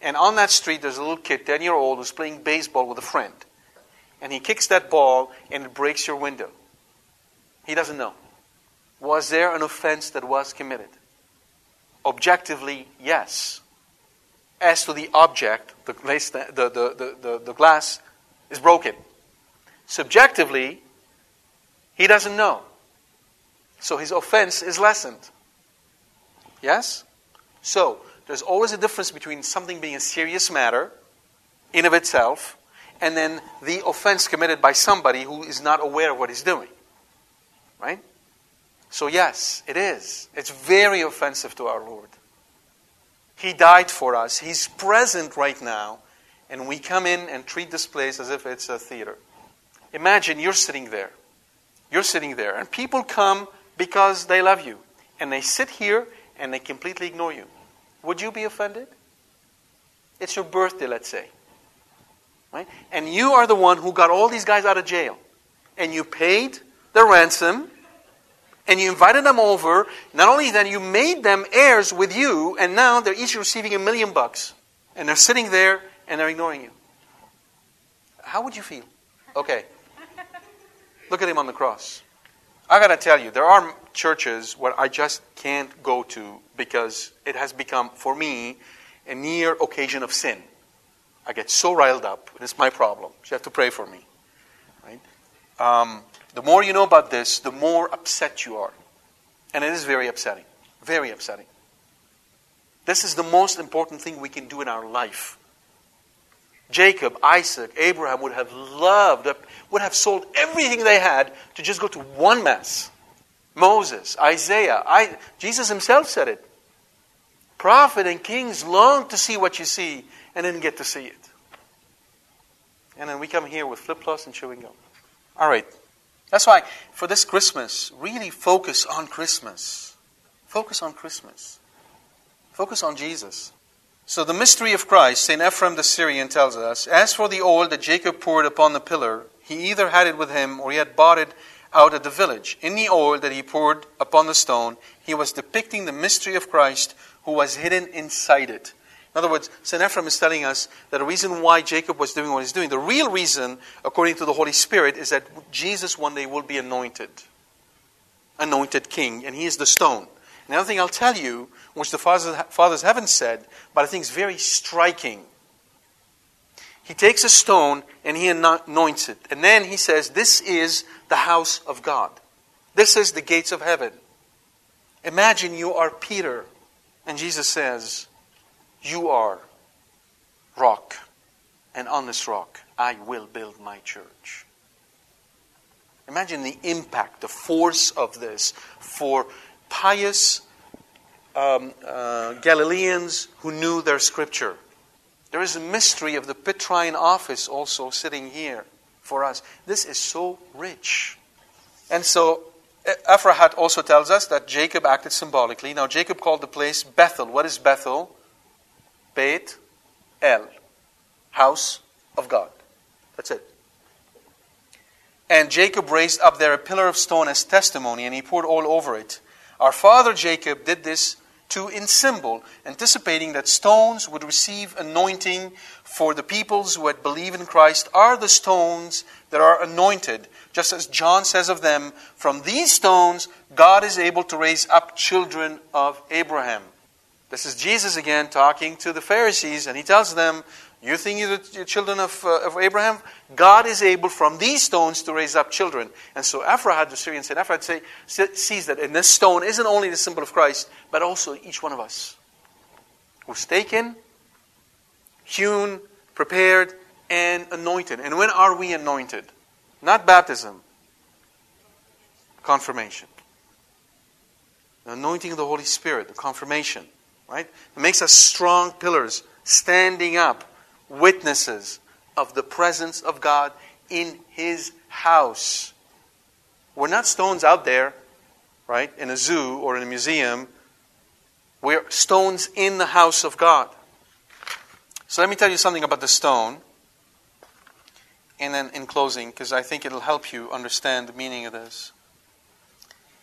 And on that street there's a little kid, 10 year old, who's playing baseball with a friend and he kicks that ball and it breaks your window. He doesn't know. Was there an offense that was committed? Objectively, yes. As to the object, the glass, the, the, the, the, glass is broken. Subjectively, he doesn't know. So his offense is lessened. Yes? So, there's always a difference between something being a serious matter in of itself and then the offense committed by somebody who is not aware of what he's doing. Right? So, yes, it is. It's very offensive to our Lord. He died for us, He's present right now, and we come in and treat this place as if it's a theater. Imagine you're sitting there. You're sitting there, and people come because they love you, and they sit here and they completely ignore you. Would you be offended? It's your birthday, let's say. Right? And you are the one who got all these guys out of jail. And you paid the ransom, and you invited them over. Not only that, you made them heirs with you, and now they're each receiving a million bucks. And they're sitting there and they're ignoring you. How would you feel? Okay. Look at him on the cross. I got to tell you, there are churches where I just can't go to because it has become, for me, a near occasion of sin. I get so riled up. It's my problem. You have to pray for me. Right? Um, the more you know about this, the more upset you are. And it is very upsetting. Very upsetting. This is the most important thing we can do in our life. Jacob, Isaac, Abraham would have loved, would have sold everything they had to just go to one mass. Moses, Isaiah, I, Jesus himself said it. Prophet and kings long to see what you see and didn't get to see it. And then we come here with flip flops and chewing gum. All right. That's why for this Christmas, really focus on Christmas. Focus on Christmas. Focus on Jesus. So the mystery of Christ, St. Ephraim the Syrian tells us, as for the oil that Jacob poured upon the pillar, he either had it with him or he had bought it out at the village. In the oil that he poured upon the stone, he was depicting the mystery of Christ who was hidden inside it. In other words, St. Ephraim is telling us that the reason why Jacob was doing what he's doing, the real reason, according to the Holy Spirit, is that Jesus one day will be anointed. Anointed king, and he is the stone. Another thing I'll tell you, which the fathers, fathers haven't said, but I think is very striking. He takes a stone and he anoints it. And then he says, This is the house of God. This is the gates of heaven. Imagine you are Peter, and Jesus says, You are rock, and on this rock I will build my church. Imagine the impact, the force of this for pious um, uh, Galileans who knew their scripture. There is a mystery of the Petrine office also sitting here for us. This is so rich. And so Aphrahat also tells us that Jacob acted symbolically. Now, Jacob called the place Bethel. What is Bethel? Beit El, house of God. That's it. And Jacob raised up there a pillar of stone as testimony, and he poured oil over it. Our father Jacob did this too in symbol, anticipating that stones would receive anointing for the peoples who had believed in Christ are the stones that are anointed. Just as John says of them, from these stones God is able to raise up children of Abraham. This is Jesus again talking to the Pharisees, and he tells them, you think you're the children of, uh, of Abraham? God is able from these stones to raise up children. And so Aphrahat, the Syrian said, Aphrahat say, sees that in this stone isn't only the symbol of Christ, but also each one of us who's taken, hewn, prepared, and anointed. And when are we anointed? Not baptism, confirmation. The anointing of the Holy Spirit, the confirmation, right? It makes us strong pillars, standing up witnesses of the presence of God in His house. We're not stones out there, right, in a zoo or in a museum. We're stones in the house of God. So let me tell you something about the stone. And then in closing, because I think it'll help you understand the meaning of this.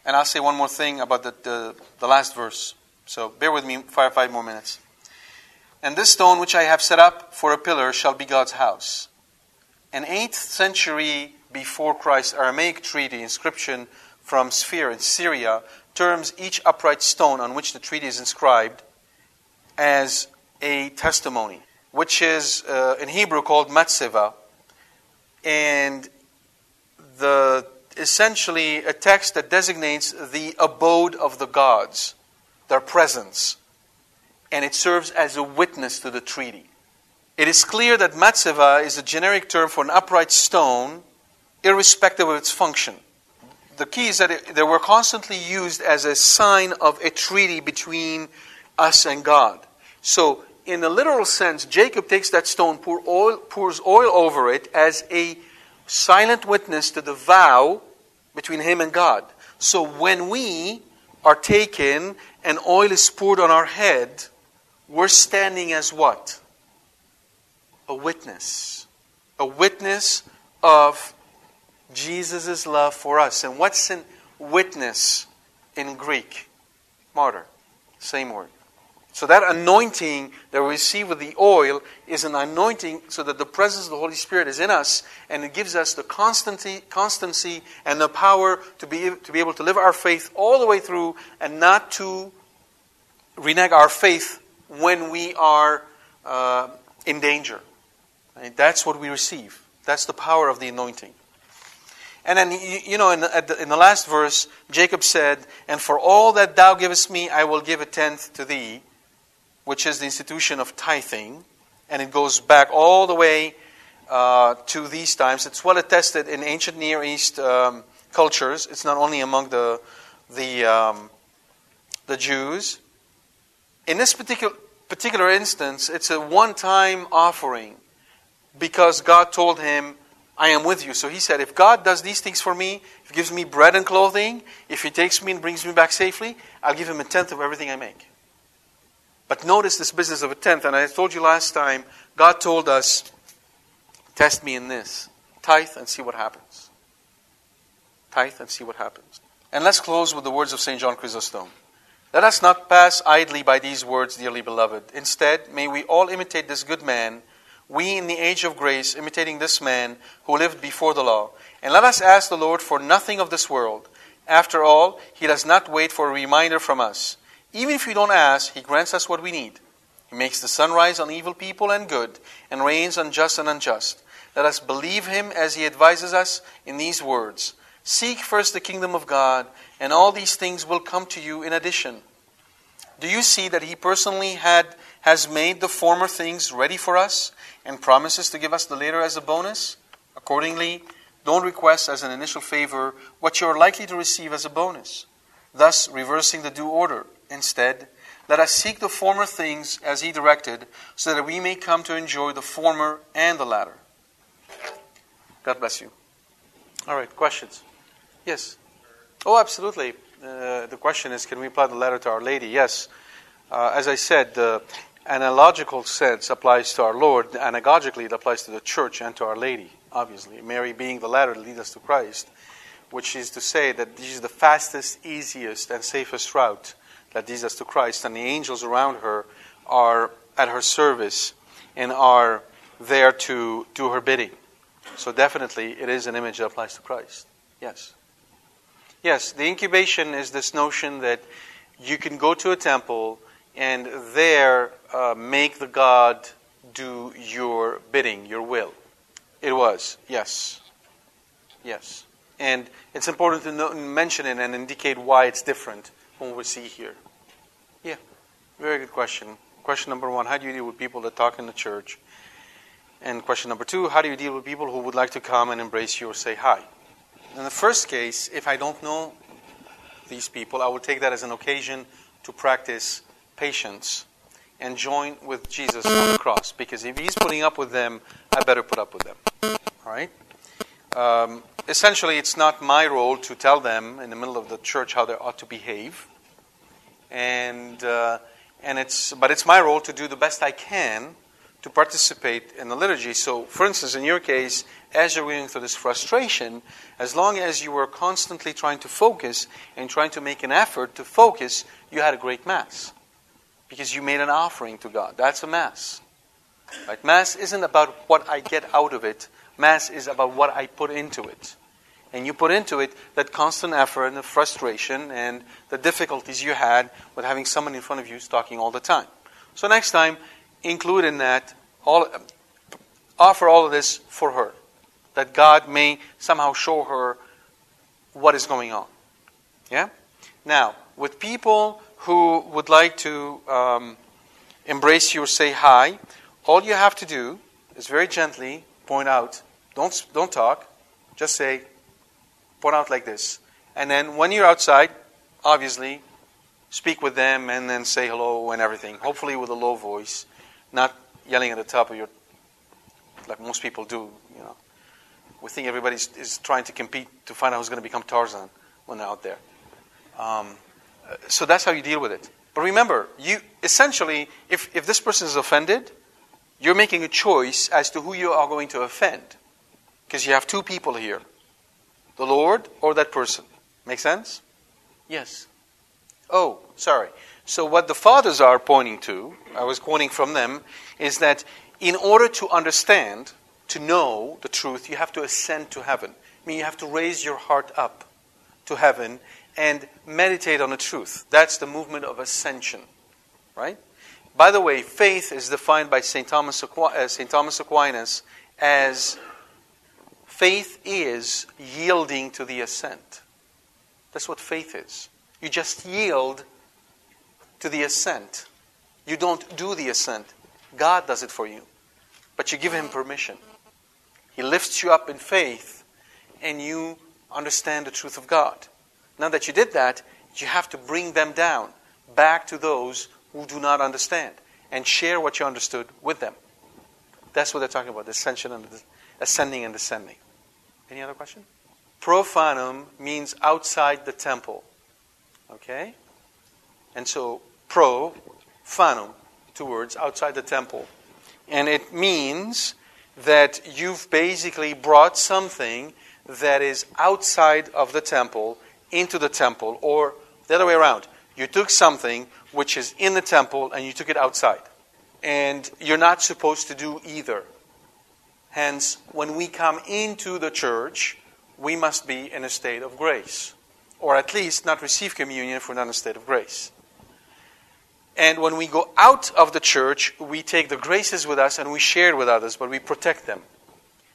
And I'll say one more thing about the, the, the last verse. So bear with me for five more minutes. And this stone which I have set up for a pillar shall be God's house. An 8th century before Christ Aramaic treaty inscription from Sefire in Syria terms each upright stone on which the treaty is inscribed as a testimony, which is uh, in Hebrew called matzeva, and the essentially a text that designates the abode of the gods, their presence and it serves as a witness to the treaty. It is clear that matzeva is a generic term for an upright stone, irrespective of its function. The key is that it, they were constantly used as a sign of a treaty between us and God. So, in a literal sense, Jacob takes that stone, pour oil, pours oil over it as a silent witness to the vow between him and God. So, when we are taken and oil is poured on our head, we're standing as what? A witness. A witness of Jesus' love for us. And what's a witness in Greek? Martyr. Same word. So that anointing that we receive with the oil is an anointing so that the presence of the Holy Spirit is in us and it gives us the constancy, constancy and the power to be, to be able to live our faith all the way through and not to renege our faith when we are uh, in danger. That's what we receive. That's the power of the anointing. And then, you know, in the, in the last verse, Jacob said, And for all that thou givest me, I will give a tenth to thee, which is the institution of tithing. And it goes back all the way uh, to these times. It's well attested in ancient Near East um, cultures. It's not only among the, the, um, the Jews. In this particular, particular instance, it's a one time offering because God told him, I am with you. So he said, if God does these things for me, if he gives me bread and clothing, if he takes me and brings me back safely, I'll give him a tenth of everything I make. But notice this business of a tenth. And I told you last time, God told us, test me in this. Tithe and see what happens. Tithe and see what happens. And let's close with the words of St. John Chrysostom. Let us not pass idly by these words, dearly beloved. Instead, may we all imitate this good man we in the age of grace, imitating this man who lived before the law. And let us ask the Lord for nothing of this world. After all, He does not wait for a reminder from us. Even if we don't ask, He grants us what we need. He makes the sun rise on evil people and good, and rains on just and unjust. Let us believe Him as He advises us in these words Seek first the kingdom of God, and all these things will come to you in addition. Do you see that He personally had, has made the former things ready for us? and promises to give us the later as a bonus. Accordingly, don't request as an initial favor what you are likely to receive as a bonus, thus reversing the due order. Instead, let us seek the former things as He directed, so that we may come to enjoy the former and the latter. God bless you. All right, questions? Yes. Oh, absolutely. Uh, the question is can we apply the letter to Our Lady? Yes. Uh, as I said, the analogical sense applies to our Lord. Anagogically, it applies to the church and to Our Lady, obviously. Mary being the ladder to lead us to Christ, which is to say that this is the fastest, easiest, and safest route that leads us to Christ. And the angels around her are at her service and are there to do her bidding. So, definitely, it is an image that applies to Christ. Yes. Yes, the incubation is this notion that you can go to a temple and there uh, make the God do your bidding, your will. It was, yes. Yes. And it's important to mention it and indicate why it's different what we see here. Yeah, very good question. Question number one How do you deal with people that talk in the church? And question number two How do you deal with people who would like to come and embrace you or say hi? In the first case, if I don't know these people, I will take that as an occasion to practice patience and join with Jesus on the cross. Because if he's putting up with them, I better put up with them. All right? Um, essentially, it's not my role to tell them in the middle of the church how they ought to behave. And, uh, and it's, but it's my role to do the best I can to participate in the liturgy. So, for instance, in your case, as you're going through this frustration, as long as you were constantly trying to focus and trying to make an effort to focus, you had a great Mass because you made an offering to God. That's a Mass. Right? Mass isn't about what I get out of it, Mass is about what I put into it. And you put into it that constant effort and the frustration and the difficulties you had with having someone in front of you talking all the time. So next time, include in that all, offer all of this for her, that God may somehow show her what is going on. Yeah. Now, with people who would like to um, embrace you or say hi, all you have to do is very gently point out. Don't, don't talk. Just say, point out like this. And then when you're outside, obviously, speak with them and then say hello and everything. Hopefully with a low voice, not yelling at the top of your, like most people do. You know, we think everybody is trying to compete to find out who's going to become Tarzan when they're out there. Um, so that's how you deal with it. But remember, you essentially, if, if this person is offended, you're making a choice as to who you are going to offend. Because you have two people here the Lord or that person. Make sense? Yes. Oh, sorry. So, what the fathers are pointing to, I was quoting from them, is that in order to understand, to know the truth, you have to ascend to heaven. I mean, you have to raise your heart up to heaven and meditate on the truth. That's the movement of ascension, right? By the way, faith is defined by St. Thomas, uh. Thomas Aquinas as faith is yielding to the ascent. That's what faith is. You just yield to the ascent. You don't do the ascent. God does it for you. but you give him permission. He lifts you up in faith, and you understand the truth of God. Now that you did that, you have to bring them down back to those who do not understand and share what you understood with them. That's what they're talking about, ascension and ascending and descending. Any other question? Profanum means outside the temple. Okay? And so pro, fanum, two words, outside the temple. And it means that you've basically brought something that is outside of the temple into the temple, or the other way around. You took something which is in the temple and you took it outside. And you're not supposed to do either. Hence, when we come into the church, we must be in a state of grace. Or at least not receive communion if we're not in a state of grace. And when we go out of the church, we take the graces with us and we share it with others, but we protect them.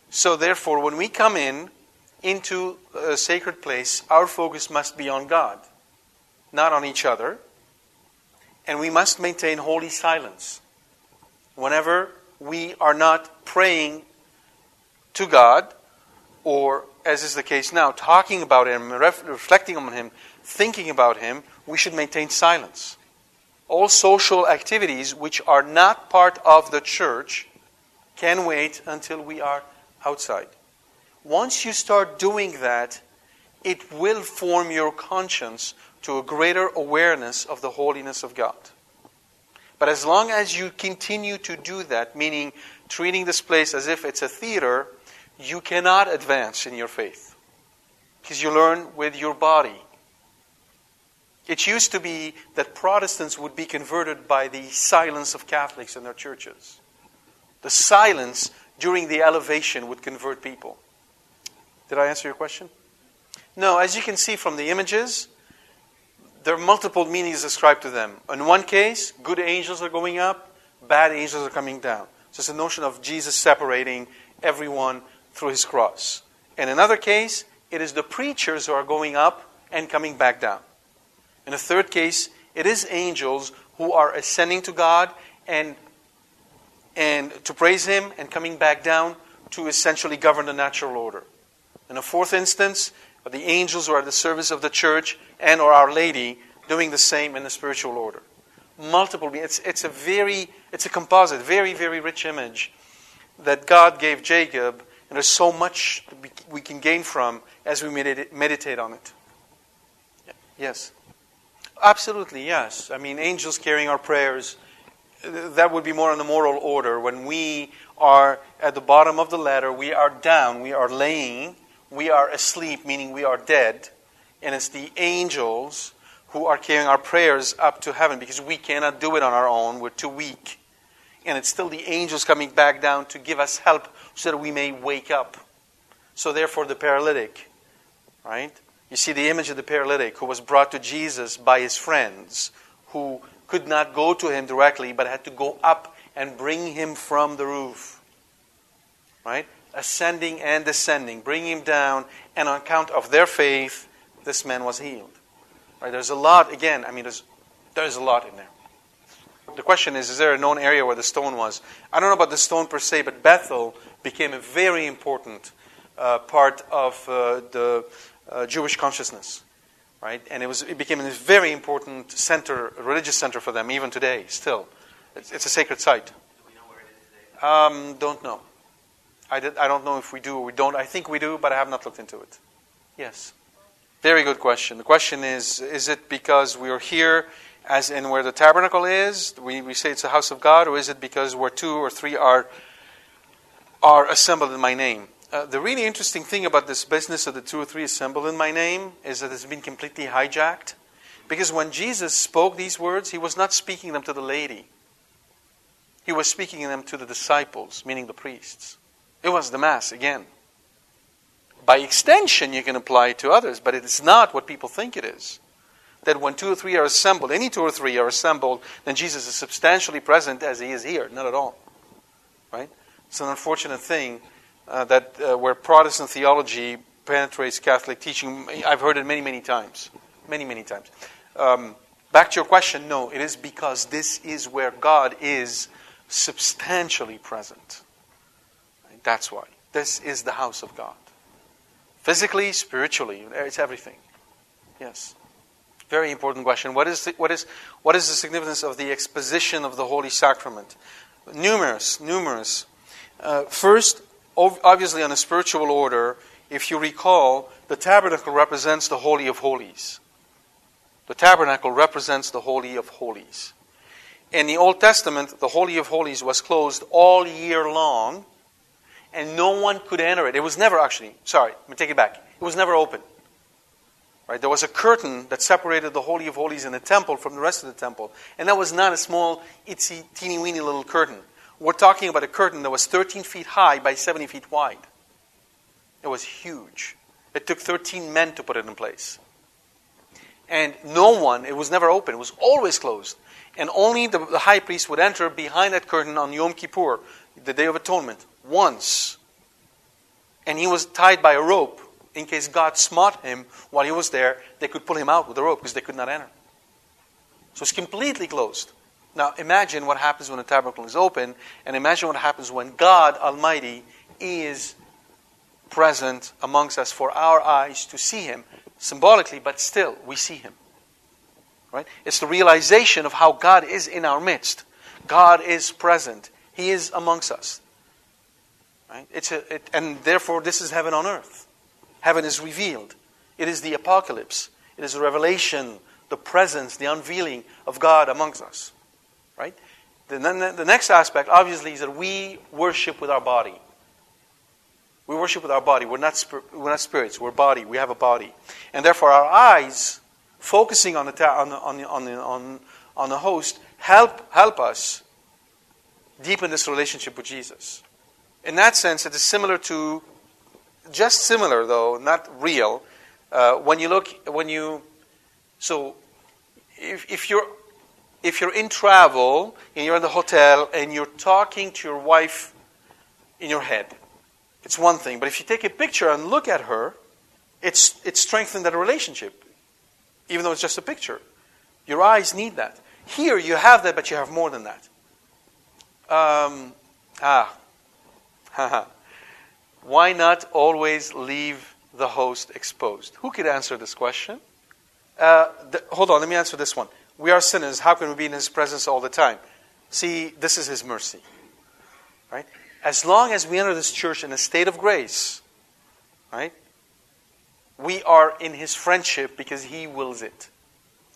So, therefore, when we come in into a sacred place, our focus must be on God, not on each other. And we must maintain holy silence. Whenever we are not praying to God, or as is the case now, talking about Him, reflecting on Him, thinking about Him, we should maintain silence all social activities which are not part of the church can wait until we are outside. Once you start doing that, it will form your conscience to a greater awareness of the holiness of God. But as long as you continue to do that, meaning treating this place as if it's a theater, you cannot advance in your faith. Because you learn with your body. It used to be that Protestants would be converted by the silence of Catholics in their churches. The silence during the elevation would convert people. Did I answer your question? No, as you can see from the images, there are multiple meanings ascribed to them. In one case, good angels are going up, bad angels are coming down. So it's a notion of Jesus separating everyone through his cross. In another case, it is the preachers who are going up and coming back down. In a third case, it is angels who are ascending to God and, and to praise Him and coming back down to essentially govern the natural order. In a fourth instance, the angels who are at the service of the church and or Our Lady doing the same in the spiritual order. Multiple, it's, it's a very, it's a composite, very, very rich image that God gave Jacob, and there's so much we can gain from as we meditate on it. Yes? Absolutely, yes. I mean, angels carrying our prayers, that would be more in the moral order. When we are at the bottom of the ladder, we are down, we are laying, we are asleep, meaning we are dead. And it's the angels who are carrying our prayers up to heaven because we cannot do it on our own, we're too weak. And it's still the angels coming back down to give us help so that we may wake up. So, therefore, the paralytic, right? You see the image of the paralytic who was brought to Jesus by his friends who could not go to him directly but had to go up and bring him from the roof. Right? Ascending and descending, bring him down, and on account of their faith, this man was healed. Right? There's a lot, again, I mean, there's, there's a lot in there. The question is, is there a known area where the stone was? I don't know about the stone per se, but Bethel became a very important uh, part of uh, the uh, Jewish consciousness, right? And it was it became a very important center, religious center for them even today. Still, it's, it's a sacred site. Do we know where it is today? Um, don't know. I, did, I don't know if we do or we don't. I think we do, but I have not looked into it. Yes. Very good question. The question is Is it because we are here, as in where the tabernacle is, we, we say it's the house of God, or is it because where two or three are, are assembled in my name? Uh, the really interesting thing about this business of the two or three assembled in my name is that it's been completely hijacked. Because when Jesus spoke these words, he was not speaking them to the lady. He was speaking them to the disciples, meaning the priests. It was the Mass again. By extension, you can apply it to others, but it is not what people think it is. That when two or three are assembled, any two or three are assembled, then Jesus is substantially present as he is here. Not at all. Right? It's an unfortunate thing uh, that uh, where Protestant theology penetrates Catholic teaching. I've heard it many, many times. Many, many times. Um, back to your question no, it is because this is where God is substantially present. That's why. This is the house of God. Physically, spiritually, it's everything. Yes. Very important question. What is the, what is, what is the significance of the exposition of the Holy Sacrament? Numerous, numerous. Uh, first, obviously, on a spiritual order, if you recall, the tabernacle represents the Holy of Holies. The tabernacle represents the Holy of Holies. In the Old Testament, the Holy of Holies was closed all year long, and no one could enter it. It was never actually, sorry, let me take it back. It was never open. Right? There was a curtain that separated the Holy of Holies in the temple from the rest of the temple. And that was not a small, itsy, teeny weeny little curtain. We're talking about a curtain that was 13 feet high by 70 feet wide. It was huge. It took 13 men to put it in place. And no one, it was never open, it was always closed. And only the, the high priest would enter behind that curtain on Yom Kippur, the Day of Atonement, once. And he was tied by a rope in case God smote him while he was there. They could pull him out with a rope because they could not enter. So it's completely closed. Now imagine what happens when the tabernacle is open, and imagine what happens when God Almighty is present amongst us for our eyes to see Him symbolically, but still we see him. Right? It's the realization of how God is in our midst. God is present. He is amongst us. Right? It's a, it, and therefore, this is heaven on earth. Heaven is revealed. It is the apocalypse. It is the revelation, the presence, the unveiling of God amongst us. Right? The, the next aspect, obviously, is that we worship with our body. We worship with our body. We're not, we're not spirits. We're body. We have a body. And therefore, our eyes, focusing on the, ta- on the, on the, on the, on, on the host, help, help us deepen this relationship with Jesus. In that sense, it is similar to, just similar though, not real. Uh, when you look, when you, so if, if you're if you're in travel and you're in the hotel and you're talking to your wife in your head, it's one thing. But if you take a picture and look at her, it's, it's strengthened that relationship, even though it's just a picture. Your eyes need that. Here, you have that, but you have more than that. Um, ah, why not always leave the host exposed? Who could answer this question? Uh, th- hold on, let me answer this one. We are sinners. How can we be in His presence all the time? See, this is His mercy. Right? as long as we enter this church in a state of grace, right, we are in his friendship because he wills it.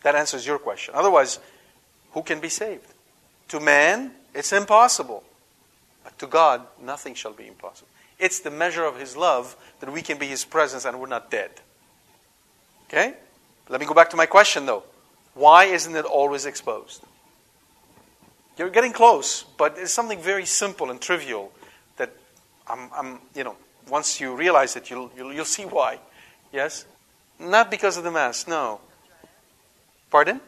That answers your question. Otherwise, who can be saved? To man, it's impossible. But to God, nothing shall be impossible. It's the measure of his love that we can be his presence and we're not dead. Okay? Let me go back to my question though. Why isn't it always exposed? You're getting close, but it's something very simple and trivial that I'm, I'm you know, once you realize it, you'll, you'll, you'll see why. Yes? Not because of the mass, no. Pardon?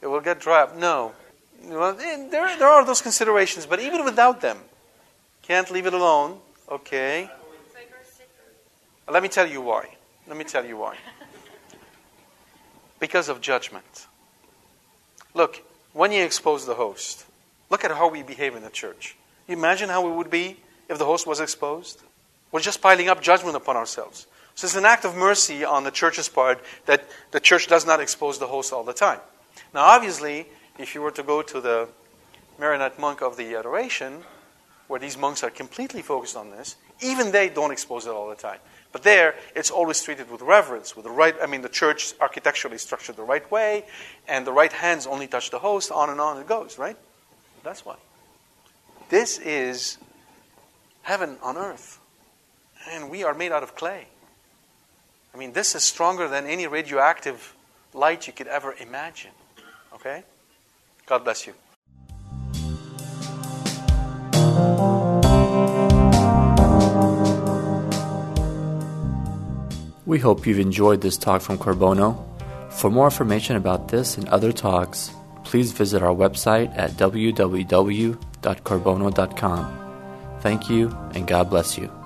It will get dry up. No. Well, eh, there, there are those considerations, but even without them, can't leave it alone. Okay. Let me tell you why. Let me tell you why. Because of judgment. Look, when you expose the host, look at how we behave in the church. You imagine how we would be if the host was exposed? We're just piling up judgment upon ourselves. So it's an act of mercy on the church's part that the church does not expose the host all the time. Now, obviously, if you were to go to the Maronite monk of the Adoration, where these monks are completely focused on this, even they don't expose it all the time. But there, it's always treated with reverence, with the right. I mean, the church architecturally structured the right way, and the right hands only touch the host. On and on it goes, right? That's why. This is heaven on earth, and we are made out of clay. I mean, this is stronger than any radioactive light you could ever imagine. Okay? God bless you. We hope you've enjoyed this talk from Corbono. For more information about this and other talks, please visit our website at www.corbono.com. Thank you, and God bless you.